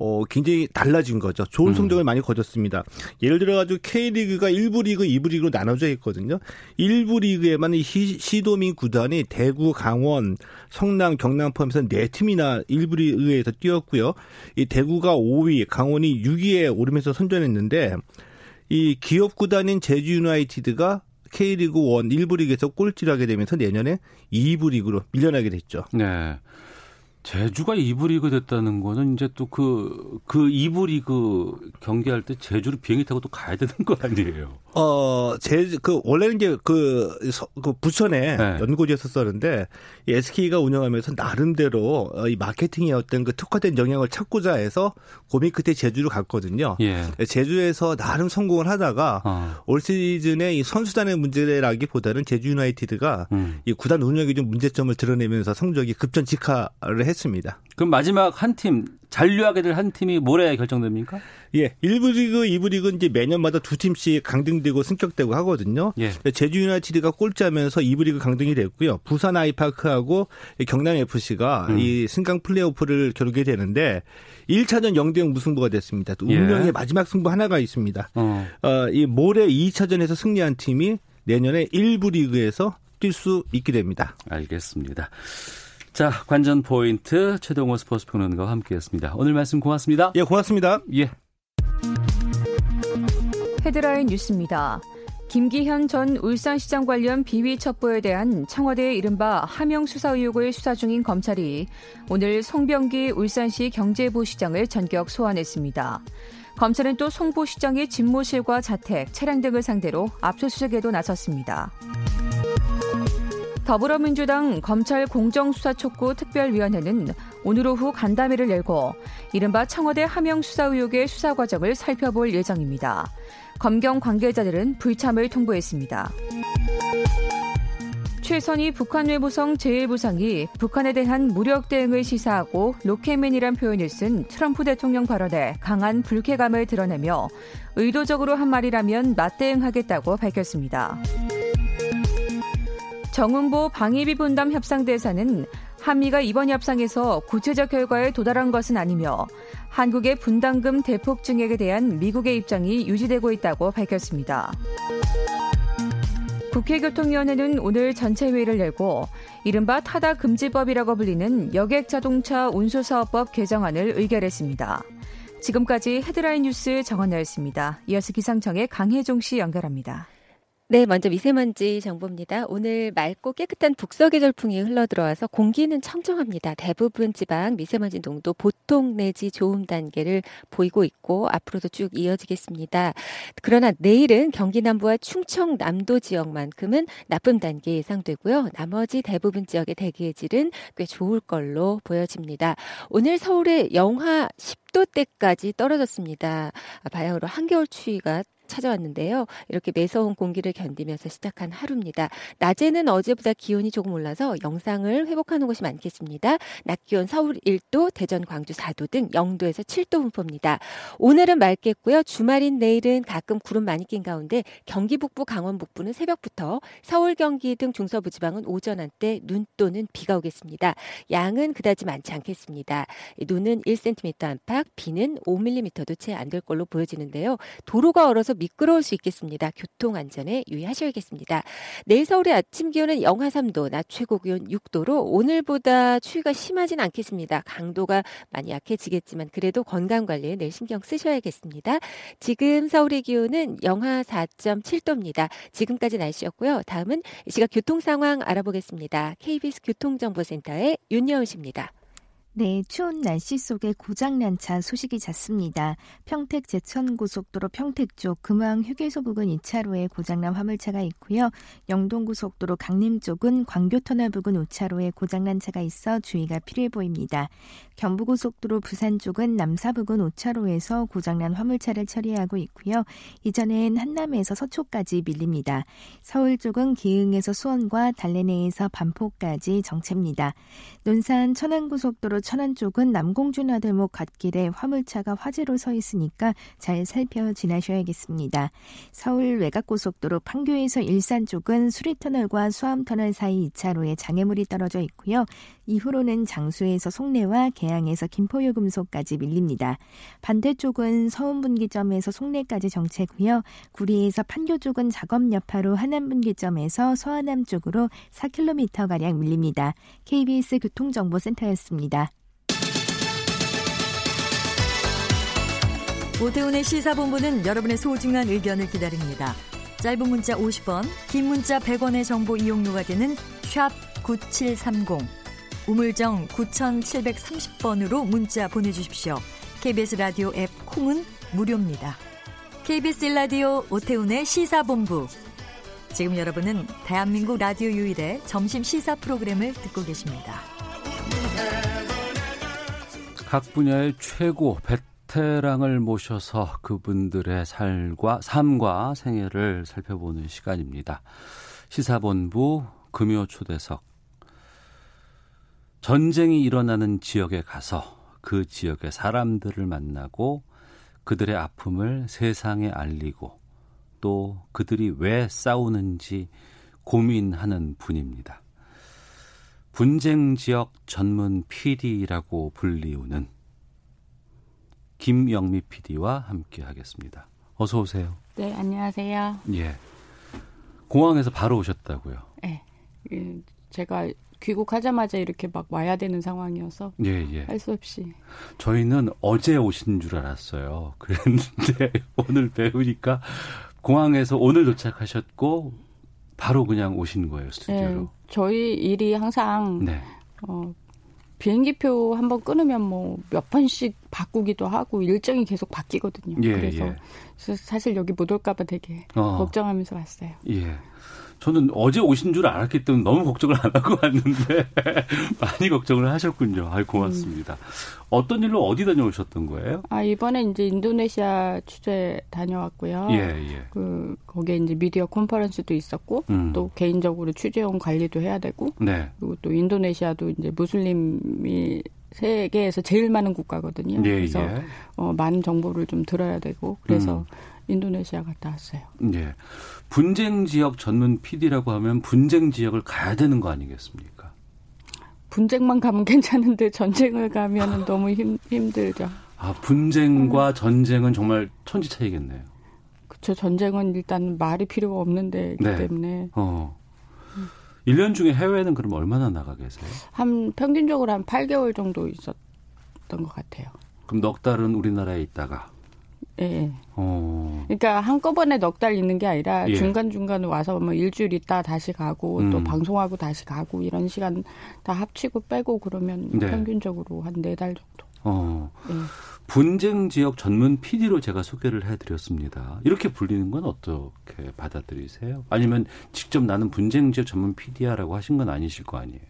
어, 굉장히 달라진 거죠. 좋은 음. 성적을 많이 거뒀습니다. 예를 들어가지고 K리그가 1부 리그, 2부 리그로 나눠져 있거든요. 1부 리그에만 이 시- 시도민 구단이 대구, 강원, 성남, 경남 포함해서 네 팀이나 1부 리그에서 뛰었고요. 이 대구가 5위, 강원이 6위에 오르면서 선전했는데 이 기업 구단인 제주 유나이티드가 K리그 1 1부 리그에서 꼴찌를 하게 되면서 내년에 2부 리그로 밀려나게 됐죠. 네. 제주가 2부 리그 됐다는 거는 이제 또 그, 그 2부 리그 경기할 때 제주로 비행기 타고 또 가야 되는 거 아니에요? 어, 제, 그, 원래는 이제 그, 서- 그 부천에 네. 연고지였었었는데, 이 SK가 운영하면서 나름대로 어, 이 마케팅의 어떤 그 특화된 영향을 찾고자 해서 고민 끝에 제주로 갔거든요. 예. 제주에서 나름 성공을 하다가 아, 올 시즌에 이 선수단의 문제라기보다는 제주 유나이티드가 음. 이 구단 운영에 좀 문제점을 드러내면서 성적이 급전직하를 했 습니다. 그럼 마지막 한 팀 잔류하게 될 한 팀이 모레 결정됩니까? 예, 1부 리그, 2부 리그 이제 매년마다 두 팀씩 강등되고 승격되고 하거든요. 예. 제주 유나이티드가 꼴찌하면서 2부 리그 강등이 됐고요. 부산 아이파크하고 경남 FC가 음. 이 승강 플레이오프를 겨루게 되는데 1차전 0대 0 무승부가 됐습니다. 또 운명의 예. 마지막 승부 하나가 있습니다. 어. 어, 이 모레 2차전에서 승리한 팀이 내년에 1부 리그에서 뛸 수 있게 됩니다. 알겠습니다. 자, 관전 포인트 최동호 스포츠 평론가와 함께했습니다. 오늘 말씀 고맙습니다. 예, 고맙습니다. 예. 헤드라인 뉴스입니다. 김기현 전 울산시장 관련 비위 첩보에 대한 청와대의 이른바 하명 수사 의혹을 수사 중인 검찰이 오늘 송병기 울산시 경제부시장을 전격 소환했습니다. 검찰은 또 송부시장의 집무실과 자택, 차량 등을 상대로 압수수색에도 나섰습니다. 더불어민주당 검찰 공정수사 촉구 특별위원회는 오늘 오후 간담회를 열고 이른바 청와대 하명 수사 의혹의 수사 과정을 살펴볼 예정입니다. 검경 관계자들은 불참을 통보했습니다. 최선희 북한 외무성 제1부상이 북한에 대한 무력 대응을 시사하고 로켓맨이란 표현을 쓴 트럼프 대통령 발언에 강한 불쾌감을 드러내며 의도적으로 한 말이라면 맞대응하겠다고 밝혔습니다. 정은보 방위비 분담 협상 대사는 한미가 이번 협상에서 구체적 결과에 도달한 것은 아니며 한국의 분담금 대폭 증액에 대한 미국의 입장이 유지되고 있다고 밝혔습니다. 국회교통위원회는 오늘 전체 회의를 열고 이른바 타다 금지법이라고 불리는 여객 자동차 운수사업법 개정안을 의결했습니다. 지금까지 헤드라인 뉴스 정원나였습니다. 이어서 기상청의 강혜종 씨 연결합니다. 네, 먼저 미세먼지 정보입니다. 오늘 맑고 깨끗한 북서계 절풍이 흘러들어와서 공기는 청정합니다. 대부분 지방 미세먼지 농도 보통 내지 좋음 단계를 보이고 있고 앞으로도 쭉 이어지겠습니다. 그러나 내일은 경기 남부와 충청 남도 지역만큼은 나쁨 단계 예상되고요. 나머지 대부분 지역의 대기의 질은 꽤 좋을 걸로 보여집니다. 오늘 서울의 영하 10도대까지 떨어졌습니다. 바야흐로 한겨울 추위가 찾아왔는데요. 이렇게 매서운 공기를 견디면서 시작한 하루입니다. 낮에는 어제보다 기온이 조금 올라서 영상을 회복하는 곳이 많겠습니다. 낮 기온 서울 1도, 대전, 광주 4도 등 0도에서 7도 분포입니다. 오늘은 맑겠고요. 주말인 내일은 가끔 구름 많이 낀 가운데 경기 북부, 강원 북부는 새벽부터 서울, 경기 등 중서부 지방은 오전 한때 눈 또는 비가 오겠습니다. 양은 그다지 많지 않겠습니다. 눈은 1cm 안팎, 비는 5mm도 채 안 될 걸로 보여지는데요. 도로가 얼어서 미끄러울 수 있겠습니다. 교통 안전에 유의하셔야겠습니다. 내일 서울의 아침 기온은 영하 3도, 낮 최고 기온 6도로 오늘보다 추위가 심하진 않겠습니다. 강도가 많이 약해지겠지만 그래도 건강 관리에 늘 신경 쓰셔야겠습니다. 지금 서울의 기온은 영하 4.7도입니다. 지금까지 날씨였고요. 다음은 이 시각 교통 상황 알아보겠습니다. KBS 교통정보센터의 윤여은 씨입니다. 네, 추운 날씨 속에 고장난 차 소식이 잦습니다. 평택 제천고속도로 평택 쪽 금왕 휴게소 부근 2차로에 고장난 화물차가 있고요. 영동고속도로 강림 쪽은 광교터널 부근 5차로에 고장난 차가 있어 주의가 필요해 보입니다. 경부고속도로 부산 쪽은 남사 부근 5차로에서 고장난 화물차를 처리하고 있고요. 이전엔 한남에서 서초까지 밀립니다. 서울 쪽은 기흥에서 수원과 달래내에서 반포까지 정체입니다. 논산 천안고속도로 천안 쪽은 남공준 아들목 갓길에 화물차가 화재로 서 있으니까 잘 살펴 지나셔야겠습니다. 서울 외곽고속도로 판교에서 일산 쪽은 수리터널과 수암터널 사이 2차로에 장애물이 떨어져 있고요. 이후로는 장수에서 송내와 개항에서 김포요금소까지 밀립니다. 반대쪽은 서운 분기점에서 송내까지 정체고요. 구리에서 판교 쪽은 작업 여파로 하남 분기점에서 서하남 쪽으로 4km가량 밀립니다. KBS 교통정보센터였습니다. 오태훈의 시사본부는 여러분의 소중한 의견을 기다립니다. 짧은 문자 50원, 긴 문자 100원의 정보 이용료가 되는 샵 9730, 우물정 9730번으로 문자 보내주십시오. KBS 라디오 앱 콩은 무료입니다. KBS 라디오 오태훈의 시사본부. 지금 여러분은 대한민국 라디오 유일의 점심 시사 프로그램을 듣고 계십니다. 각 분야의 최고 베테랑을 모셔서 그분들의 삶과 삶과 생애를 살펴보는 시간입니다. 시사본부 금요 초대석 전쟁이 일어나는 지역에 가서 그 지역의 사람들을 만나고 그들의 아픔을 세상에 알리고 또 그들이 왜 싸우는지 고민하는 분입니다. 분쟁 지역 전문 PD라고 불리우는 김영미 PD와 함께 하겠습니다. 어서 오세요. 네, 안녕하세요. 예. 공항에서 바로 오셨다고요? 네. 제가 귀국하자마자 이렇게 막 와야 되는 상황이어서 예, 예. 할 수 없이 저희는 어제 오신 줄 알았어요. 그랬는데 오늘 배우니까 공항에서 오늘 도착하셨고 바로 그냥 오신 거예요 스튜디오로. 네, 저희 일이 항상 네. 어, 비행기표 한번 끊으면 뭐 몇 번씩 바꾸기도 하고 일정이 계속 바뀌거든요. 예, 그래서, 예. 사실 여기 못 올까봐 되게 어. 걱정하면서 왔어요. 예. 저는 어제 오신 줄 알았기 때문에 너무 걱정을 안 하고 왔는데 많이 걱정을 하셨군요. 아이 고맙습니다. 음. 어떤 일로 어디 다녀오셨던 거예요? 아 이번에 이제 인도네시아 취재 다녀왔고요. 예, 예. 그 거기에 이제 미디어 컨퍼런스도 있었고 음. 또 개인적으로 취재원 관리도 해야 되고 네. 그리고 또 인도네시아도 이제 무슬림이 세계에서 제일 많은 국가거든요. 예, 그래서 예. 어, 많은 정보를 좀 들어야 되고 그래서 음. 인도네시아 갔다 왔어요. 예. 분쟁 지역 전문 PD라고 하면 분쟁 지역을 가야 되는 거 아니겠습니까? 분쟁만 가면 괜찮은데 전쟁을 가면 너무 힘, 힘들죠. 아, 분쟁과 음. 전쟁은 정말 천지 차이겠네요. 그렇죠. 전쟁은 일단 말이 필요가 없는 데이기 네. 때문에. 어. 1년 중에 해외는 그럼 얼마나 나가 계세요? 한 평균적으로 한 8개월 정도 있었던 것 같아요. 그럼 넉 달은 우리나라에 있다가 예. 어. 그러니까 한꺼번에 넉 달 있는 게 아니라 예. 중간중간 와서 뭐 일주일 있다 다시 가고 음. 또 방송하고 다시 가고 이런 시간 다 합치고 빼고 그러면 네. 평균적으로 한 네 달 정도. 어. 예. 분쟁 지역 전문 PD로 제가 소개를 해드렸습니다. 이렇게 불리는 건 어떻게 받아들이세요? 아니면 직접 나는 분쟁 지역 전문 PD야라고 하신 건 아니실 거 아니에요?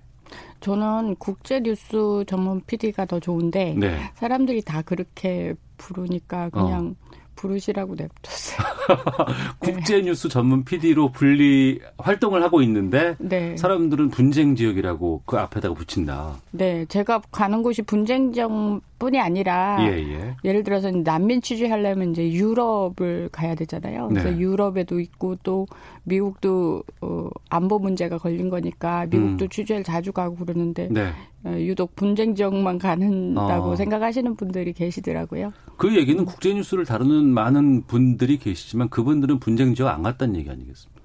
저는 국제 뉴스 전문 PD가 더 좋은데 네. 사람들이 다 그렇게 부르니까 그냥 어. 부르시라고 냅뒀어요. 국제 뉴스 전문 PD로 분리 활동을 하고 있는데 네. 사람들은 분쟁 지역이라고 그 앞에다가 붙인다. 네, 제가 가는 곳이 분쟁 지역뿐이 아니라 예, 예. 를 들어서 난민 취재하려면 이제 유럽을 가야 되잖아요. 그래서 네. 유럽에도 있고 또 미국도 어, 안보 문제가 걸린 거니까 미국도 음. 취재를 자주 가고 그러는데 네. 어, 유독 분쟁 지역만 가는다고 어. 생각하시는 분들이 계시더라고요. 그 얘기는 국제 뉴스를 다루는 많은 분들이 계시지만 그분들은 분쟁 지역 안 갔다는 얘기 아니겠습니까?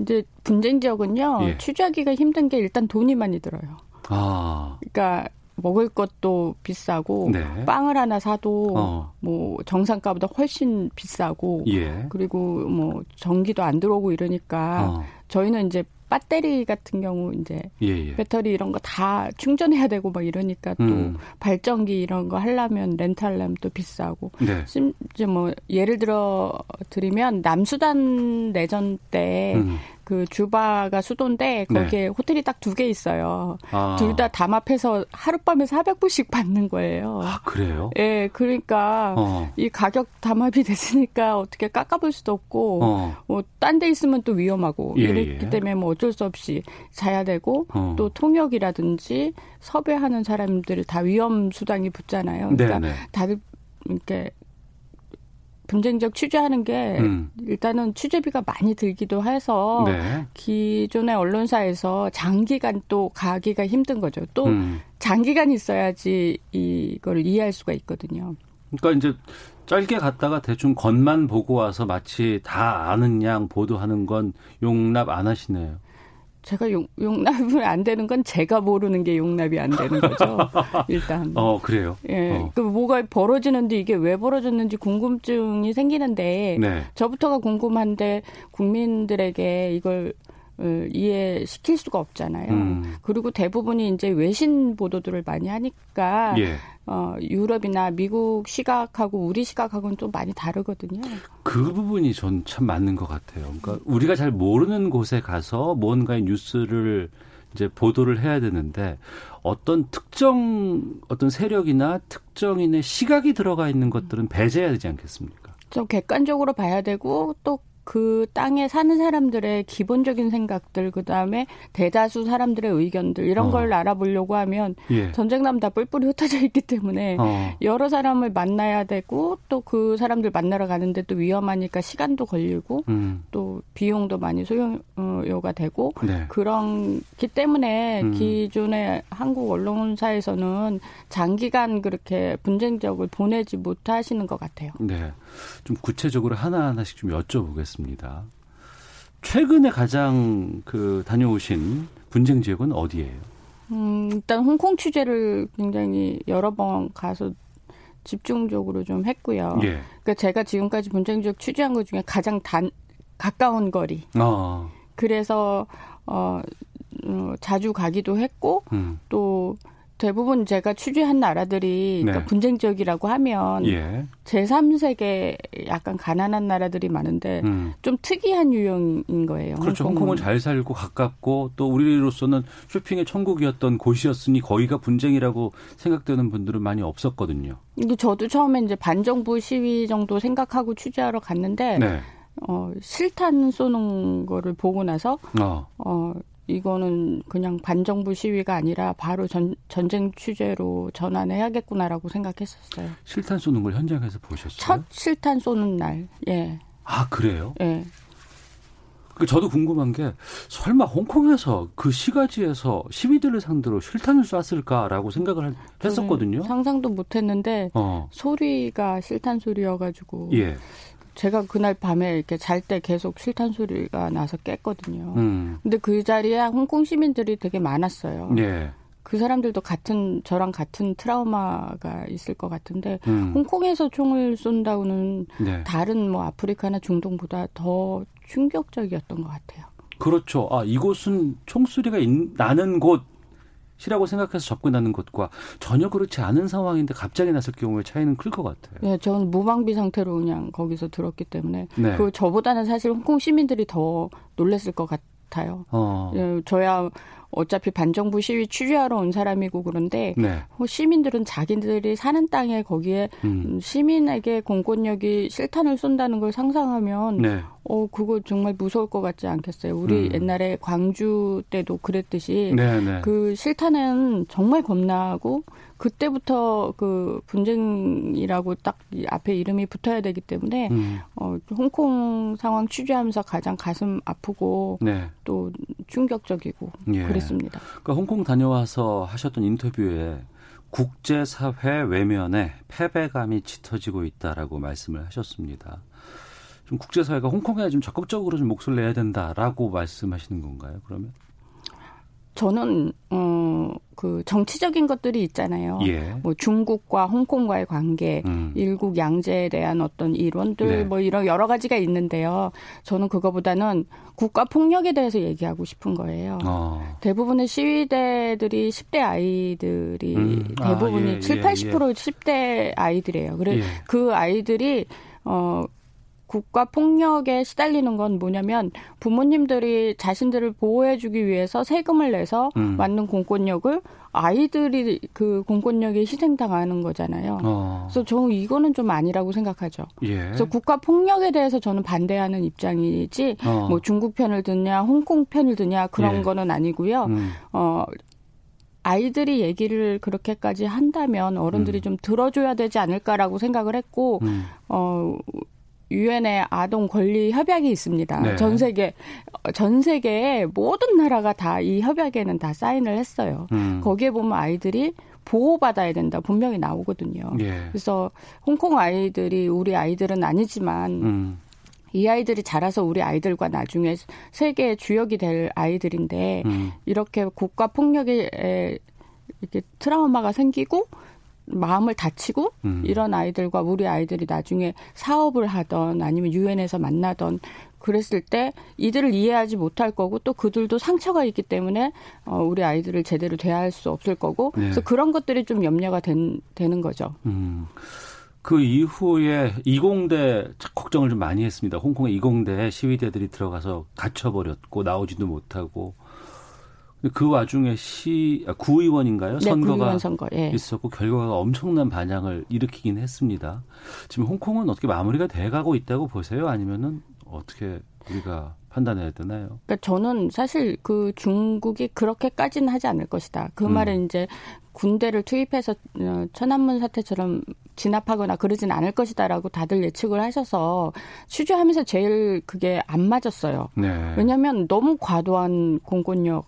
이제 분쟁 지역은요 예. 취재하기가 힘든 게 일단 돈이 많이 들어요. 아. 그러니까 먹을 것도 비싸고 네. 빵을 하나 사도 어. 뭐 정상가보다 훨씬 비싸고 예. 그리고 뭐 전기도 안 들어오고 이러니까 어. 저희는 이제 배터리 같은 경우 이제 예, 예. 배터리 이런 거 다 충전해야 되고 막 이러니까 또 음. 발전기 이런 거 하려면 렌탈하면 또 비싸고 네. 심지어 뭐 예를 들어 드리면 남수단 내전 때 음. 그 주바가 수도인데 거기에 네. 호텔이 딱 두 개 있어요. 아. 둘다 담합해서 하룻밤에 400불씩 받는 거예요. 아, 그래요? 예, 그러니까 어. 이 가격 담합이 됐으니까 어떻게 깎아볼 수도 없고 어. 뭐딴 데 있으면 또 위험하고 예, 이랬기 예. 때문에 뭐 어쩔 수 없이 자야 되고 어. 또 통역이라든지 섭외하는 사람들 다 위험 수당이 붙잖아요. 그러니까 네네. 다들 이렇게 분쟁적 취재하는 게 음. 일단은 취재비가 많이 들기도 해서 네. 기존의 언론사에서 장기간 또 가기가 힘든 거죠. 또 음. 장기간 있어야지 이걸 이해할 수가 있거든요. 그러니까 이제 짧게 갔다가 대충 겉만 보고 와서 마치 다 아는 양 보도하는 건 용납 안 하시네요. 제가 용, 용납이 안 되는 건 제가 모르는 게 용납이 안 되는 거죠. 일단. 어, 그래요? 예. 어. 그 뭐가 벌어지는데 이게 왜 벌어졌는지 궁금증이 생기는데 네. 저부터가 궁금한데 국민들에게 이걸 어, 이해시킬 수가 없잖아요. 음. 그리고 대부분이 이제 외신 보도들을 많이 하니까 예. 어, 유럽이나 미국 시각하고 우리 시각하고는 좀 많이 다르거든요. 그 부분이 전 참 맞는 것 같아요. 그러니까 우리가 잘 모르는 곳에 가서 뭔가의 뉴스를 이제 보도를 해야 되는데 어떤 특정 어떤 세력이나 특정인의 시각이 들어가 있는 것들은 배제해야 되지 않겠습니까? 좀 객관적으로 봐야 되고 또 그 땅에 사는 사람들의 기본적인 생각들 그다음에 대다수 사람들의 의견들 이런 어. 걸 알아보려고 하면 예. 전쟁남 다 뿔뿔이 흩어져 있기 때문에 어. 여러 사람을 만나야 되고 또 그 사람들 만나러 가는데 또 위험하니까 시간도 걸리고 음. 또 비용도 많이 소요가 되고 네. 그런기 때문에 음. 기존의 한국 언론사에서는 장기간 그렇게 분쟁적을 보내지 못하시는 것 같아요. 네. 좀 구체적으로 하나하나씩 좀 여쭤보겠습니다. 최근에 가장 그 다녀오신 분쟁 지역은 어디예요? 음, 일단 홍콩 취재를 굉장히 여러 번 가서 집중적으로 좀 했고요. 예. 그러니까 제가 지금까지 분쟁 지역 취재한 것 중에 가장 단 가까운 거리. 어. 그래서 어, 어 자주 가기도 했고 음. 또 대부분 제가 취재한 나라들이 그러니까 네. 분쟁 지역이라고 하면 예. 제3세계 약간 가난한 나라들이 많은데 음. 좀 특이한 유형인 거예요. 그렇죠. 홍콩은. 홍콩은 잘 살고 가깝고 또 우리로서는 쇼핑의 천국이었던 곳이었으니 거기가 분쟁이라고 생각되는 분들은 많이 없었거든요. 근데 저도 처음에 이제 반정부 시위 정도 생각하고 취재하러 갔는데 네. 어, 실탄 쏘는 거를 보고 나서 어. 어 이거는 그냥 반정부 시위가 아니라 바로 전, 전쟁 취재로 전환해야겠구나라고 생각했었어요. 실탄 쏘는 걸 현장에서 보셨어요? 첫 실탄 쏘는 날, 예. 아, 그래요? 예. 그 저도 궁금한 게 설마 홍콩에서 그 시가지에서 시위들을 상대로 실탄을 쐈을까라고 생각을 했었거든요. 상상도 못했는데 어. 소리가 실탄 소리여가지고 예. 제가 그날 밤에 이렇게 잘 때 계속 실탄 소리가 나서 깼거든요. 음. 근데 그 자리에 홍콩 시민들이 되게 많았어요. 예. 그 사람들도 같은 저랑 같은 트라우마가 있을 것 같은데 음. 홍콩에서 총을 쏜다고는 네. 다른 뭐 아프리카나 중동보다 더 충격적이었던 것 같아요. 그렇죠. 아 이곳은 총소리가 나는 곳 시라고 생각해서 접근하는 것과 전혀 그렇지 않은 상황인데 갑자기 났을 경우에 차이는 클 것 같아요. 네, 저는 무방비 상태로 그냥 거기서 들었기 때문에 네. 그 저보다는 사실 홍콩 시민들이 더 놀랬을 것 같아요. 어. 예, 저야 어차피 반정부 시위 취재하러 온 사람이고 그런데 네. 뭐 시민들은 자기들이 사는 땅에 거기에 음. 시민에게 공권력이 실탄을 쏜다는 걸 상상하면 네. 어 그거 정말 무서울 것 같지 않겠어요? 우리 음. 옛날에 광주 때도 그랬듯이 네, 네. 그 실탄은 정말 겁나고 그때부터 그 분쟁이라고 딱 앞에 이름이 붙어야 되기 때문에 음. 어 홍콩 상황 취재하면서 가장 가슴 아프고 네. 또 충격적이고 예. 그랬 습니다. 그러니까 홍콩 다녀와서 하셨던 인터뷰에 국제사회 외면에 패배감이 짙어지고 있다라고 말씀을 하셨습니다. 좀 국제사회가 홍콩에 좀 적극적으로 좀 목소리를 내야 된다라고 말씀하시는 건가요? 그러면? 저는 어 그 정치적인 것들이 있잖아요. 예. 뭐 중국과 홍콩과의 관계, 음. 일국 양제에 대한 어떤 이론들 네. 뭐 이런 여러 가지가 있는데요. 저는 그거보다는 국가 폭력에 대해서 얘기하고 싶은 거예요. 어. 대부분의 시위대들이 10대 아이들이 음. 아, 대부분이 아, 예, 7, 80% 예, 10대 아이들이에요. 그래 예. 그 아이들이 어 국가 폭력에 시달리는 건 뭐냐면 부모님들이 자신들을 보호해주기 위해서 세금을 내서 음. 만든 공권력을 아이들이 그 공권력에 희생당하는 거잖아요. 어. 그래서 저는 이거는 좀 아니라고 생각하죠. 예. 그래서 국가 폭력에 대해서 저는 반대하는 입장이지 어. 뭐 중국 편을 드냐 홍콩 편을 드냐 그런 예. 거는 아니고요. 음. 어 아이들이 얘기를 그렇게까지 한다면 어른들이 음. 좀 들어줘야 되지 않을까라고 생각을 했고 음. 어 유엔의 아동 권리 협약이 있습니다. 네. 전 세계 전 세계의 모든 나라가 다 이 협약에는 다 사인을 했어요. 음. 거기에 보면 아이들이 보호받아야 된다 분명히 나오거든요. 예. 그래서 홍콩 아이들이 우리 아이들은 아니지만 음. 이 아이들이 자라서 우리 아이들과 나중에 세계의 주역이 될 아이들인데 음. 이렇게 국가 폭력에 이렇게 트라우마가 생기고 마음을 다치고 음. 이런 아이들과 우리 아이들이 나중에 사업을 하던 아니면 유엔에서 만나던 그랬을 때 이들을 이해하지 못할 거고 또 그들도 상처가 있기 때문에 어 우리 아이들을 제대로 대할 수 없을 거고 네. 그래서 그런 것들이 좀 염려가 된, 되는 거죠. 음. 그 이후에 이공대 걱정을 좀 많이 했습니다. 홍콩의 이공대 시위대들이 들어가서 갇혀버렸고 나오지도 못하고 그 와중에 시 아, 구의원인가요? 네, 선거가 선거, 예. 있었고 결과가 엄청난 반향을 일으키긴 했습니다. 지금 홍콩은 어떻게 마무리가 돼가고 있다고 보세요? 아니면은 어떻게 우리가 판단해야 되나요? 그러니까 저는 사실 그 중국이 그렇게까지는 하지 않을 것이다. 그 음. 말은 이제 군대를 투입해서 어, 천안문 사태처럼 진압하거나 그러진 않을 것이다라고 다들 예측을 하셔서 취재하면서 제일 그게 안 맞았어요. 네. 왜냐하면 너무 과도한 공권력,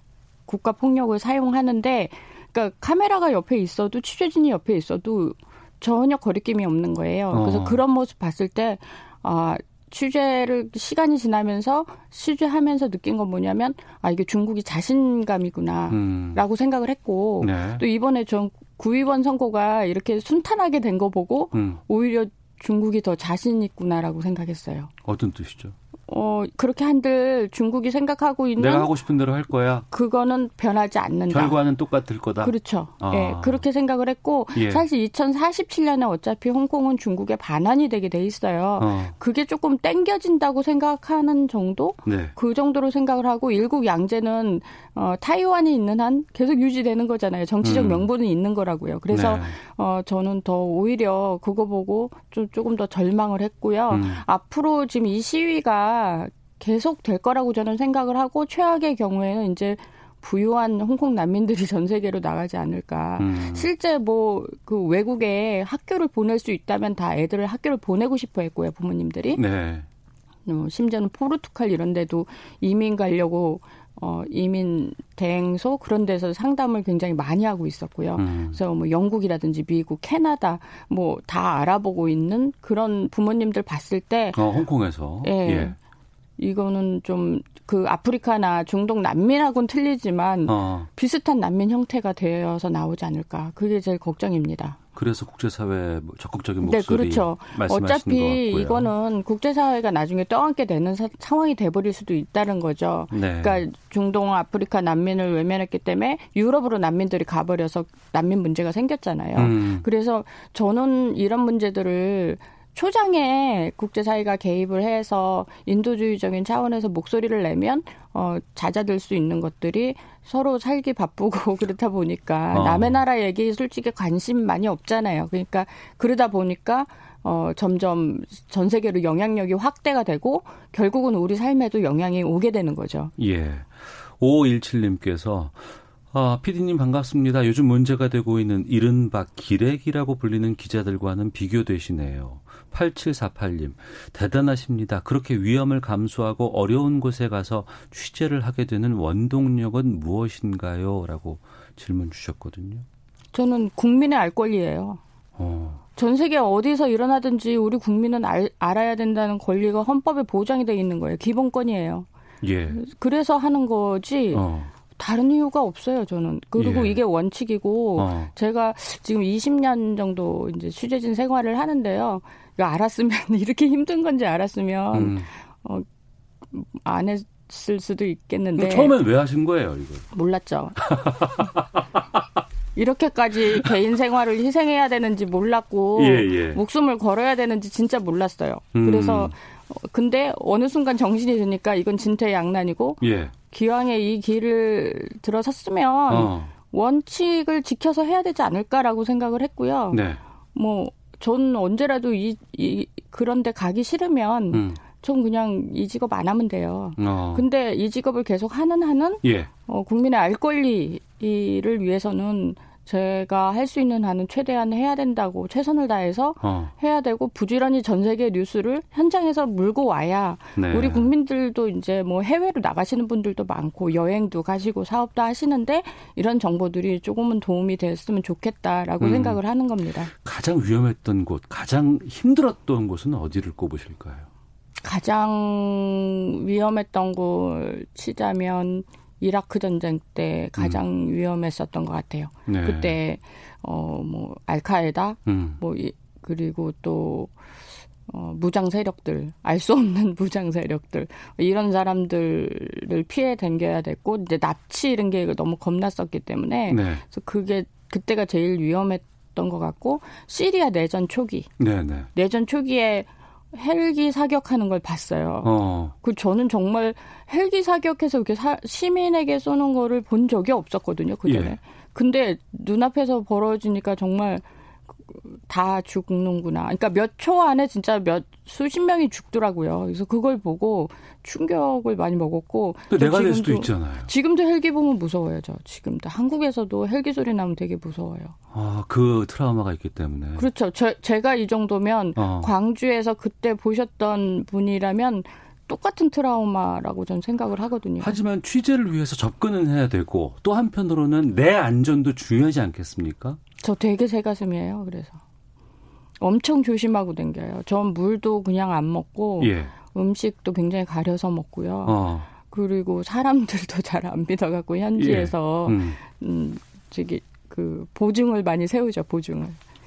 국가 폭력을 사용하는데, 그러니까 카메라가 옆에 있어도 취재진이 옆에 있어도 전혀 거리낌이 없는 거예요. 그래서 어. 그런 모습 봤을 때, 아, 취재를 시간이 지나면서 취재하면서 느낀 건 뭐냐면 아 이게 중국이 자신감이구나라고 음. 생각을 했고 네. 또 이번에 전 구의원 선거가 이렇게 순탄하게 된 거 보고 음. 오히려 중국이 더 자신 있구나라고 생각했어요. 어떤 뜻이죠? 어, 그렇게 한들 중국이 생각하고 있는 내가 하고 싶은 대로 할 거야. 그거는 변하지 않는다. 결과는 똑같을 거다. 그렇죠. 아. 예. 그렇게 생각을 했고 예. 사실 2047년에 어차피 홍콩은 중국의 반환이 되게 돼 있어요. 어. 그게 조금 땡겨진다고 생각하는 정도? 네. 그 정도로 생각을 하고 일국 양제는 어, 타이완이 있는 한 계속 유지되는 거잖아요. 정치적 음. 명분은 있는 거라고요. 그래서 네. 어, 저는 더 오히려 그거 보고 좀 조금 더 절망을 했고요. 음. 앞으로 지금 이 시위가 계속 될 거라고 저는 생각을 하고 최악의 경우에는 이제 부유한 홍콩 난민들이 전 세계로 나가지 않을까. 음. 실제 뭐 그 외국에 학교를 보낼 수 있다면 다 애들을 학교를 보내고 싶어 했고요, 부모님들이. 네. 어, 심지어는 포르투갈 이런 데도 이민 가려고 어, 이민 대행소 그런 데서 상담을 굉장히 많이 하고 있었고요. 음. 그래서 뭐 영국이라든지 미국, 캐나다 뭐 다 알아보고 있는 그런 부모님들 봤을 때 어, 홍콩에서 예. 예. 이거는 좀 그 아프리카나 중동 난민하고는 틀리지만 어. 비슷한 난민 형태가 되어서 나오지 않을까. 그게 제일 걱정입니다. 그래서 국제사회 뭐 적극적인 네, 목소리 네, 그렇죠. 어차피 이거는 국제사회가 나중에 떠안게 되는 사, 상황이 돼버릴 수도 있다는 거죠. 네. 그러니까 중동, 아프리카 난민을 외면했기 때문에 유럽으로 난민들이 가버려서 난민 문제가 생겼잖아요. 음. 그래서 저는 이런 문제들을 초장에 국제사회가 개입을 해서 인도주의적인 차원에서 목소리를 내면 어, 잦아들 수 있는 것들이 서로 살기 바쁘고 그렇다 보니까 어. 남의 나라 얘기 솔직히 관심 많이 없잖아요. 그러니까 그러다 보니까 어, 점점 전 세계로 영향력이 확대가 되고 결국은 우리 삶에도 영향이 오게 되는 거죠. 예. 5517님께서 아, 피디님 반갑습니다. 요즘 문제가 되고 있는 이른바 기레기라고 불리는 기자들과는 비교되시네요. 8748님, 대단하십니다. 그렇게 위험을 감수하고 어려운 곳에 가서 취재를 하게 되는 원동력은 무엇인가요? 라고 질문 주셨거든요. 저는 국민의 알 권리예요. 어. 전 세계 어디서 일어나든지 우리 국민은 알, 알아야 된다는 권리가 헌법에 보장이 돼 있는 거예요. 기본권이에요. 예. 그래서 하는 거지. 어. 다른 이유가 없어요, 저는. 그리고 예. 이게 원칙이고, 어. 제가 지금 20년 정도 이제 취재진 생활을 하는데요. 이거 알았으면, 이렇게 힘든 건지 알았으면, 음. 어, 안 했을 수도 있겠는데. 처음엔 왜 하신 거예요, 이거? 몰랐죠. 이렇게까지 개인 생활을 희생해야 되는지 몰랐고, 예, 예. 목숨을 걸어야 되는지 진짜 몰랐어요. 음. 그래서, 어, 근데 어느 순간 정신이 드니까 이건 진퇴양난이고, 예. 기왕에 이 길을 들어섰으면 어. 원칙을 지켜서 해야 되지 않을까라고 생각을 했고요. 네. 뭐, 전 언제라도 이, 이, 그런데 가기 싫으면, 음. 전 그냥 이 직업 안 하면 돼요. 어. 근데 이 직업을 계속 하는 한은, 예. 어, 국민의 알 권리를 위해서는 제가 할 수 있는 한은 최대한 해야 된다고 최선을 다해서 어. 해야 되고 부지런히 전 세계 뉴스를 현장에서 물고 와야 네. 우리 국민들도 이제 뭐 해외로 나가시는 분들도 많고 여행도 가시고 사업도 하시는데 이런 정보들이 조금은 도움이 됐으면 좋겠다라고 음. 생각을 하는 겁니다. 가장 위험했던 곳, 가장 힘들었던 곳은 어디를 꼽으실까요? 가장 위험했던 곳 치자면 이라크 전쟁 때 가장 음. 위험했었던 것 같아요. 네. 그때 어뭐 알카에다 음. 뭐 이, 그리고 또 어, 무장 세력들, 알 수 없는 무장 세력들, 이런 사람들을 피해 댕겨야 됐고, 이제 납치 이런 게 너무 겁났었기 때문에, 네. 그래서 그게 그때가 제일 위험했던 것 같고, 시리아 내전 초기. 네, 네. 내전 초기에 헬기 사격하는 걸 봤어요. 어. 그 저는 정말 헬기 사격해서 이렇게 사, 시민에게 쏘는 거를 본 적이 없었거든요. 그 전에. 예. 근데 눈앞에서 벌어지니까 정말 다 죽는구나. 그러니까 몇 초 안에 진짜 몇 수십 명이 죽더라고요. 그래서 그걸 보고 충격을 많이 먹었고. 내가 될 수도 있잖아요. 지금도 헬기 보면 무서워요, 저. 지금도 한국에서도 헬기 소리 나면 되게 무서워요. 아, 그 트라우마가 있기 때문에. 그렇죠. 저, 제가 이 정도면 어. 광주에서 그때 보셨던 분이라면 똑같은 트라우마라고 저는 생각을 하거든요. 하지만 취재를 위해서 접근은 해야 되고 또 한편으로는 내 안전도 중요하지 않겠습니까? 저 되게 새 가슴이에요. 그래서 엄청 조심하고 댕겨요. 전 물도 그냥 안 먹고 예. 음식도 굉장히 가려서 먹고요. 어. 그리고 사람들도 잘 안 믿어갖고 현지에서 예. 음. 음, 저기 그 보증을 많이 세우죠. 보증을.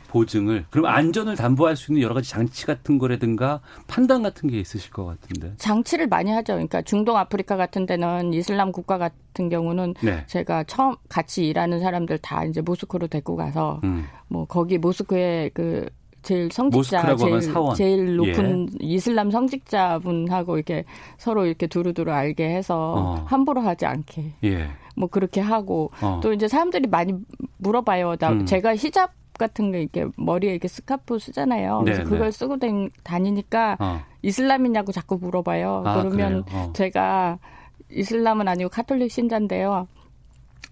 보증을 그럼 안전을 담보할 수 있는 여러 가지 장치 같은 거라든가 판단 같은 게 있으실 것 같은데 장치를 많이 하죠. 그러니까 중동 아프리카 같은 데는 이슬람 국가 같은 경우는 네. 제가 처음 같이 일하는 사람들 다 이제 모스크로 데리고 가서 음. 뭐 거기 모스크에 그 제일 성직자 제일, 제일 높은 예. 이슬람 성직자분하고 이렇게 서로 이렇게 두루두루 알게 해서 어. 함부로 하지 않게 예. 뭐 그렇게 하고 어. 또 이제 사람들이 많이 물어봐요. 나 음. 제가 히잡 같은 거 이렇게 머리에 이렇게 스카프 쓰잖아요. 그래서 네, 그걸 네. 쓰고 다니니까 어. 이슬람이냐고 자꾸 물어봐요. 아, 그러면 어. 제가 이슬람은 아니고 카톨릭 신자인데요.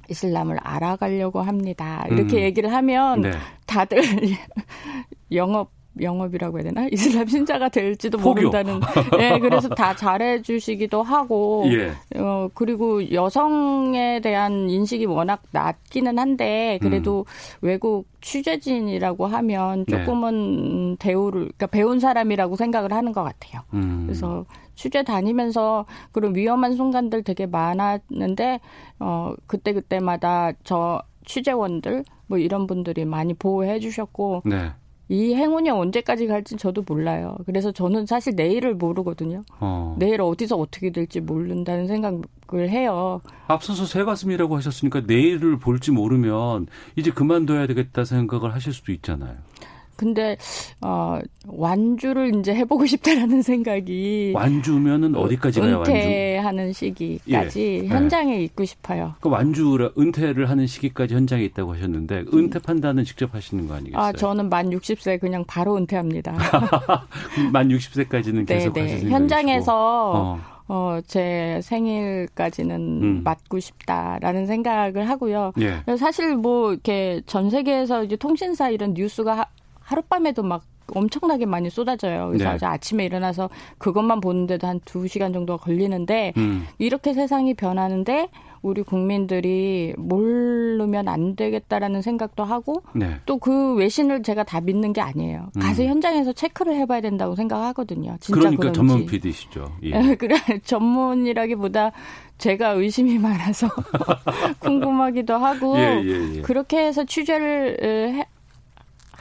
이슬람을 알아가려고 합니다. 이렇게 음. 얘기를 하면 네. 다들 영업 영업이라고 해야 되나? 이슬람 신자가 될지도 포교. 모른다는. 예, 네, 그래서 다 잘해 주시기도 하고. 예. 어, 그리고 여성에 대한 인식이 워낙 낮기는 한데 그래도 음. 외국 취재진이라고 하면 네. 조금은 네. 대우를 그러니까 배운 사람이라고 생각을 하는 것 같아요. 음. 그래서 취재 다니면서 그런 위험한 순간들 되게 많았는데 어 그때 그때마다 저 취재원들 뭐 이런 분들이 많이 보호해 주셨고 네. 이 행운이 언제까지 갈지 저도 몰라요. 그래서 저는 사실 내일을 모르거든요. 어. 내일 어디서 어떻게 될지 모른다는 생각을 해요. 앞서서 새 가슴이라고 하셨으니까 내일을 볼지 모르면 이제 그만둬야 되겠다 생각을 하실 수도 있잖아요. 근데 어 완주를 이제 해보고 싶다라는 생각이 완주면은 어디까지 가요? 은퇴하는 시기까지 예. 현장에 예. 있고 싶어요. 그 완주 은퇴를 하는 시기까지 현장에 있다고 하셨는데 은퇴 판단은 직접 하시는 거 아니겠어요? 아 저는 만 60세 그냥 바로 은퇴합니다. 만 60세까지는 계속 네네. 하실 현장에서 어. 어, 제 생일까지는 음. 맞고 싶다라는 생각을 하고요. 예. 사실 뭐 이렇게 전 세계에서 이제 통신사 이런 뉴스가 하룻밤에도 막 엄청나게 많이 쏟아져요. 그래서 네. 아침에 일어나서 그것만 보는데도 한 두 시간 정도가 걸리는데 음. 이렇게 세상이 변하는데 우리 국민들이 모르면 안 되겠다라는 생각도 하고 네. 또그 외신을 제가 다 믿는 게 아니에요. 가서 음. 현장에서 체크를 해봐야 된다고 생각하거든요. 진짜 그러니까 그런지. 전문 PD시죠. 예. 그래 전문이라기보다 제가 의심이 많아서 궁금하기도 하고 예, 예, 예. 그렇게 해서 취재를 해,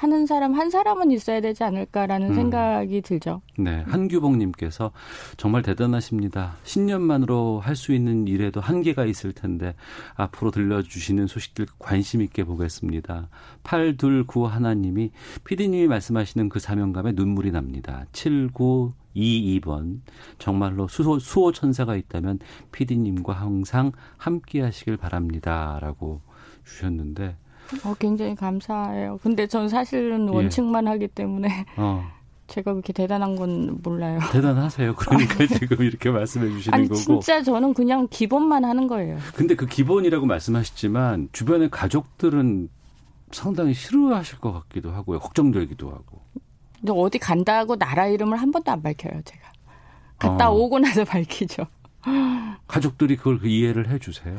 하는 사람 한 사람은 있어야 되지 않을까라는 음. 생각이 들죠. 네, 한규봉님께서 정말 대단하십니다. 10년만으로 할 수 있는 일에도 한계가 있을 텐데 앞으로 들려주시는 소식들 관심 있게 보겠습니다. 829 하나님이 피디님이 말씀하시는 그 사명감에 눈물이 납니다. 7922번 정말로 수호, 수호 천사가 있다면 피디님과 항상 함께 하시길 바랍니다라고 주셨는데 어, 굉장히 감사해요. 근데 전 사실은 예. 원칙만 예. 하기 때문에 어. 제가 그렇게 대단한 건 몰라요. 대단하세요. 그러니까 지금 이렇게 말씀해 주시는 아니, 거고. 진짜 저는 그냥 기본만 하는 거예요. 근데 그 기본이라고 말씀하셨지만 주변의 가족들은 상당히 싫어하실 것 같기도 하고요. 걱정되기도 하고. 근데 어디 간다고 나라 이름을 한 번도 안 밝혀요, 제가. 갔다 어. 오고 나서 밝히죠. 가족들이 그걸 그 이해를 해 주세요?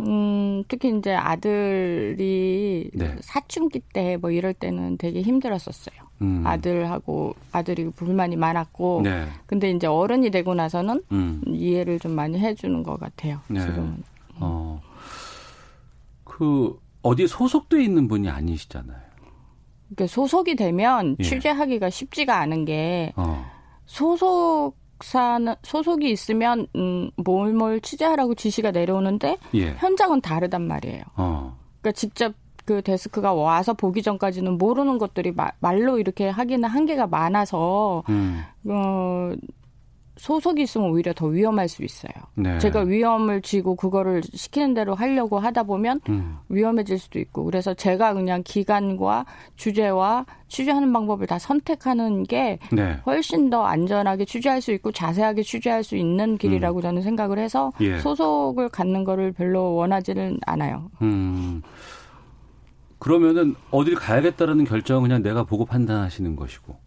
음, 특히 이제 아들이 네. 사춘기 때 뭐 이럴 때는 되게 힘들었었어요. 음. 아들하고 아들이 불만이 많았고, 네. 근데 이제 어른이 되고 나서는 음. 이해를 좀 많이 해주는 것 같아요. 네. 지금은. 어. 그 어디 소속돼 있는 분이 아니시잖아요. 그러니까 소속이 되면 예. 취재하기가 쉽지가 않은 게 어. 소속 사는 소속이 있으면 음, 뭘뭘 취재하라고 지시가 내려오는데 예. 현장은 다르단 말이에요. 어. 그러니까 직접 그 데스크가 와서 보기 전까지는 모르는 것들이 마, 말로 이렇게 하기는 한계가 많아서 음. 어 소속이 있으면 오히려 더 위험할 수 있어요. 네. 제가 위험을 지고 그거를 시키는 대로 하려고 하다 보면 음. 위험해질 수도 있고 그래서 제가 그냥 기간과 주제와 취재하는 방법을 다 선택하는 게 네. 훨씬 더 안전하게 취재할 수 있고 자세하게 취재할 수 있는 길이라고 음. 저는 생각을 해서 예. 소속을 갖는 거를 별로 원하지는 않아요. 음. 그러면은 어딜 가야겠다라는 결정은 그냥 내가 보고 판단하시는 것이고.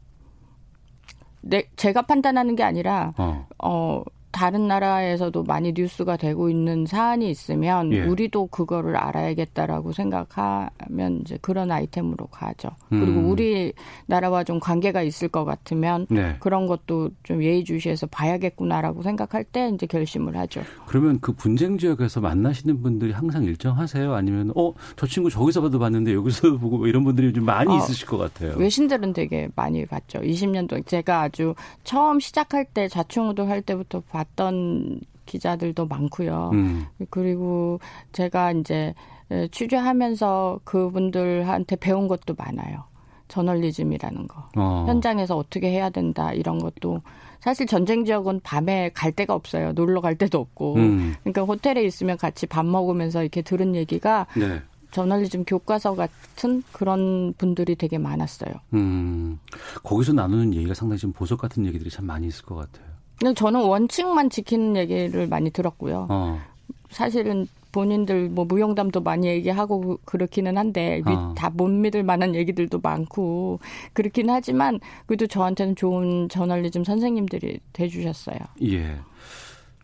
내, 제가 판단하는 게 아니라 어. 어 다른 나라에서도 많이 뉴스가 되고 있는 사안이 있으면 예. 우리도 그거를 알아야겠다라고 생각하면 이제 그런 아이템으로 가죠. 음. 그리고 우리나라와 좀 관계가 있을 것 같으면 네. 그런 것도 좀 예의주시해서 봐야겠구나라고 생각할 때 이제 결심을 하죠. 그러면 그 분쟁 지역에서 만나시는 분들이 항상 일정하세요? 아니면 어 저 친구 저기서 봐도 봤는데 여기서 보고 뭐 이런 분들이 좀 많이 어, 있으실 것 같아요. 외신들은 되게 많이 봤죠. 20년 동안 제가 아주 처음 시작할 때 자충우도 할 때부터 봤 봤던 기자들도 많고요. 음. 그리고 제가 이제 취재하면서 그분들한테 배운 것도 많아요. 저널리즘이라는 거. 어. 현장에서 어떻게 해야 된다 이런 것도 사실 전쟁 지역은 밤에 갈 데가 없어요. 놀러 갈 데도 없고. 음. 그러니까 호텔에 있으면 같이 밥 먹으면서 이렇게 들은 얘기가 네. 저널리즘 교과서 같은 그런 분들이 되게 많았어요. 음. 거기서 나누는 얘기가 상당히 좀 보석 같은 얘기들이 참 많이 있을 것 같아요. 저는 원칙만 지키는 얘기를 많이 들었고요. 어. 사실은 본인들 뭐 무용담도 많이 얘기하고 그렇기는 한데 어. 다못 믿을 만한 얘기들도 많고 그렇긴 하지만 그래도 저한테는 좋은 저널리즘 선생님들이 돼주셨어요. 예.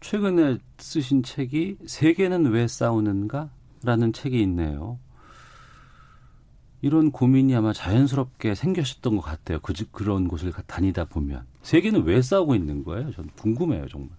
최근에 쓰신 책이 세계는 왜 싸우는가라는 책이 있네요. 이런 고민이 아마 자연스럽게 생겼었던 것 같아요. 그, 그런 곳을 다니다 보면. 세계는 왜 싸우고 있는 거예요? 저는 궁금해요, 정말.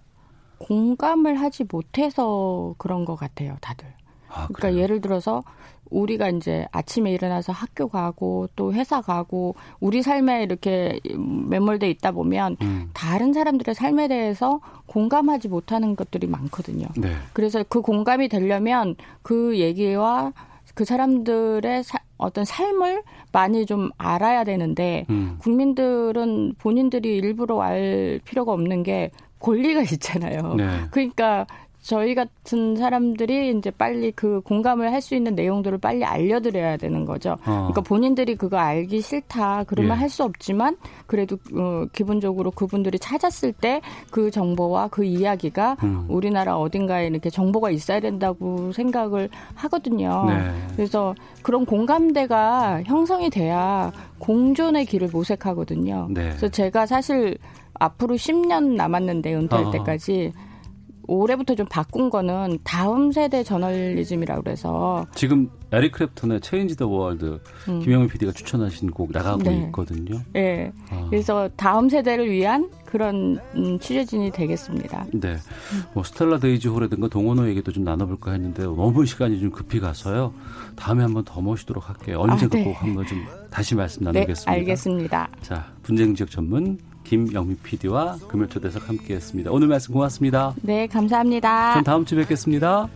공감을 하지 못해서 그런 것 같아요, 다들. 아, 그러니까 그래요? 예를 들어서 우리가 이제 아침에 일어나서 학교 가고 또 회사 가고 우리 삶에 이렇게 매몰돼 있다 보면 음. 다른 사람들의 삶에 대해서 공감하지 못하는 것들이 많거든요. 네. 그래서 그 공감이 되려면 그 얘기와 그 사람들의 사, 어떤 삶을 많이 좀 알아야 되는데 음. 국민들은 본인들이 일부러 알 필요가 없는 게 권리가 있잖아요. 네. 그러니까 저희 같은 사람들이 이제 빨리 그 공감을 할 수 있는 내용들을 빨리 알려드려야 되는 거죠. 어. 그러니까 본인들이 그거 알기 싫다 그러면 예. 할수 없지만 그래도 어, 기본적으로 그분들이 찾았을 때 그 정보와 그 이야기가 음. 우리나라 어딘가에 이렇게 정보가 있어야 된다고 생각을 하거든요. 네. 그래서 그런 공감대가 형성이 돼야 공존의 길을 모색하거든요. 네. 그래서 제가 사실 앞으로 10년 남았는데 은퇴할 어. 때까지 올해부터 좀 바꾼 거는 다음 세대 저널리즘이라고 그래서 지금 에릭 크랩톤의 Change the World 김영민 PD가 추천하신 곡 나가고 네. 있거든요. 네. 아. 그래서 다음 세대를 위한 그런 음, 취재진이 되겠습니다. 네. 뭐 스텔라 데이지호라든가 동원호 얘기도 좀 나눠볼까 했는데 너무 시간이 좀 급히 가서요. 다음에 한번 더 모시도록 할게요. 언제가 아, 네. 꼭 한번 좀 다시 말씀 네, 나누겠습니다. 네, 알겠습니다. 자, 분쟁 지역 전문 김영미 PD와 금요초대석 함께했습니다. 오늘 말씀 고맙습니다. 네, 감사합니다. 전 다음 주에 뵙겠습니다.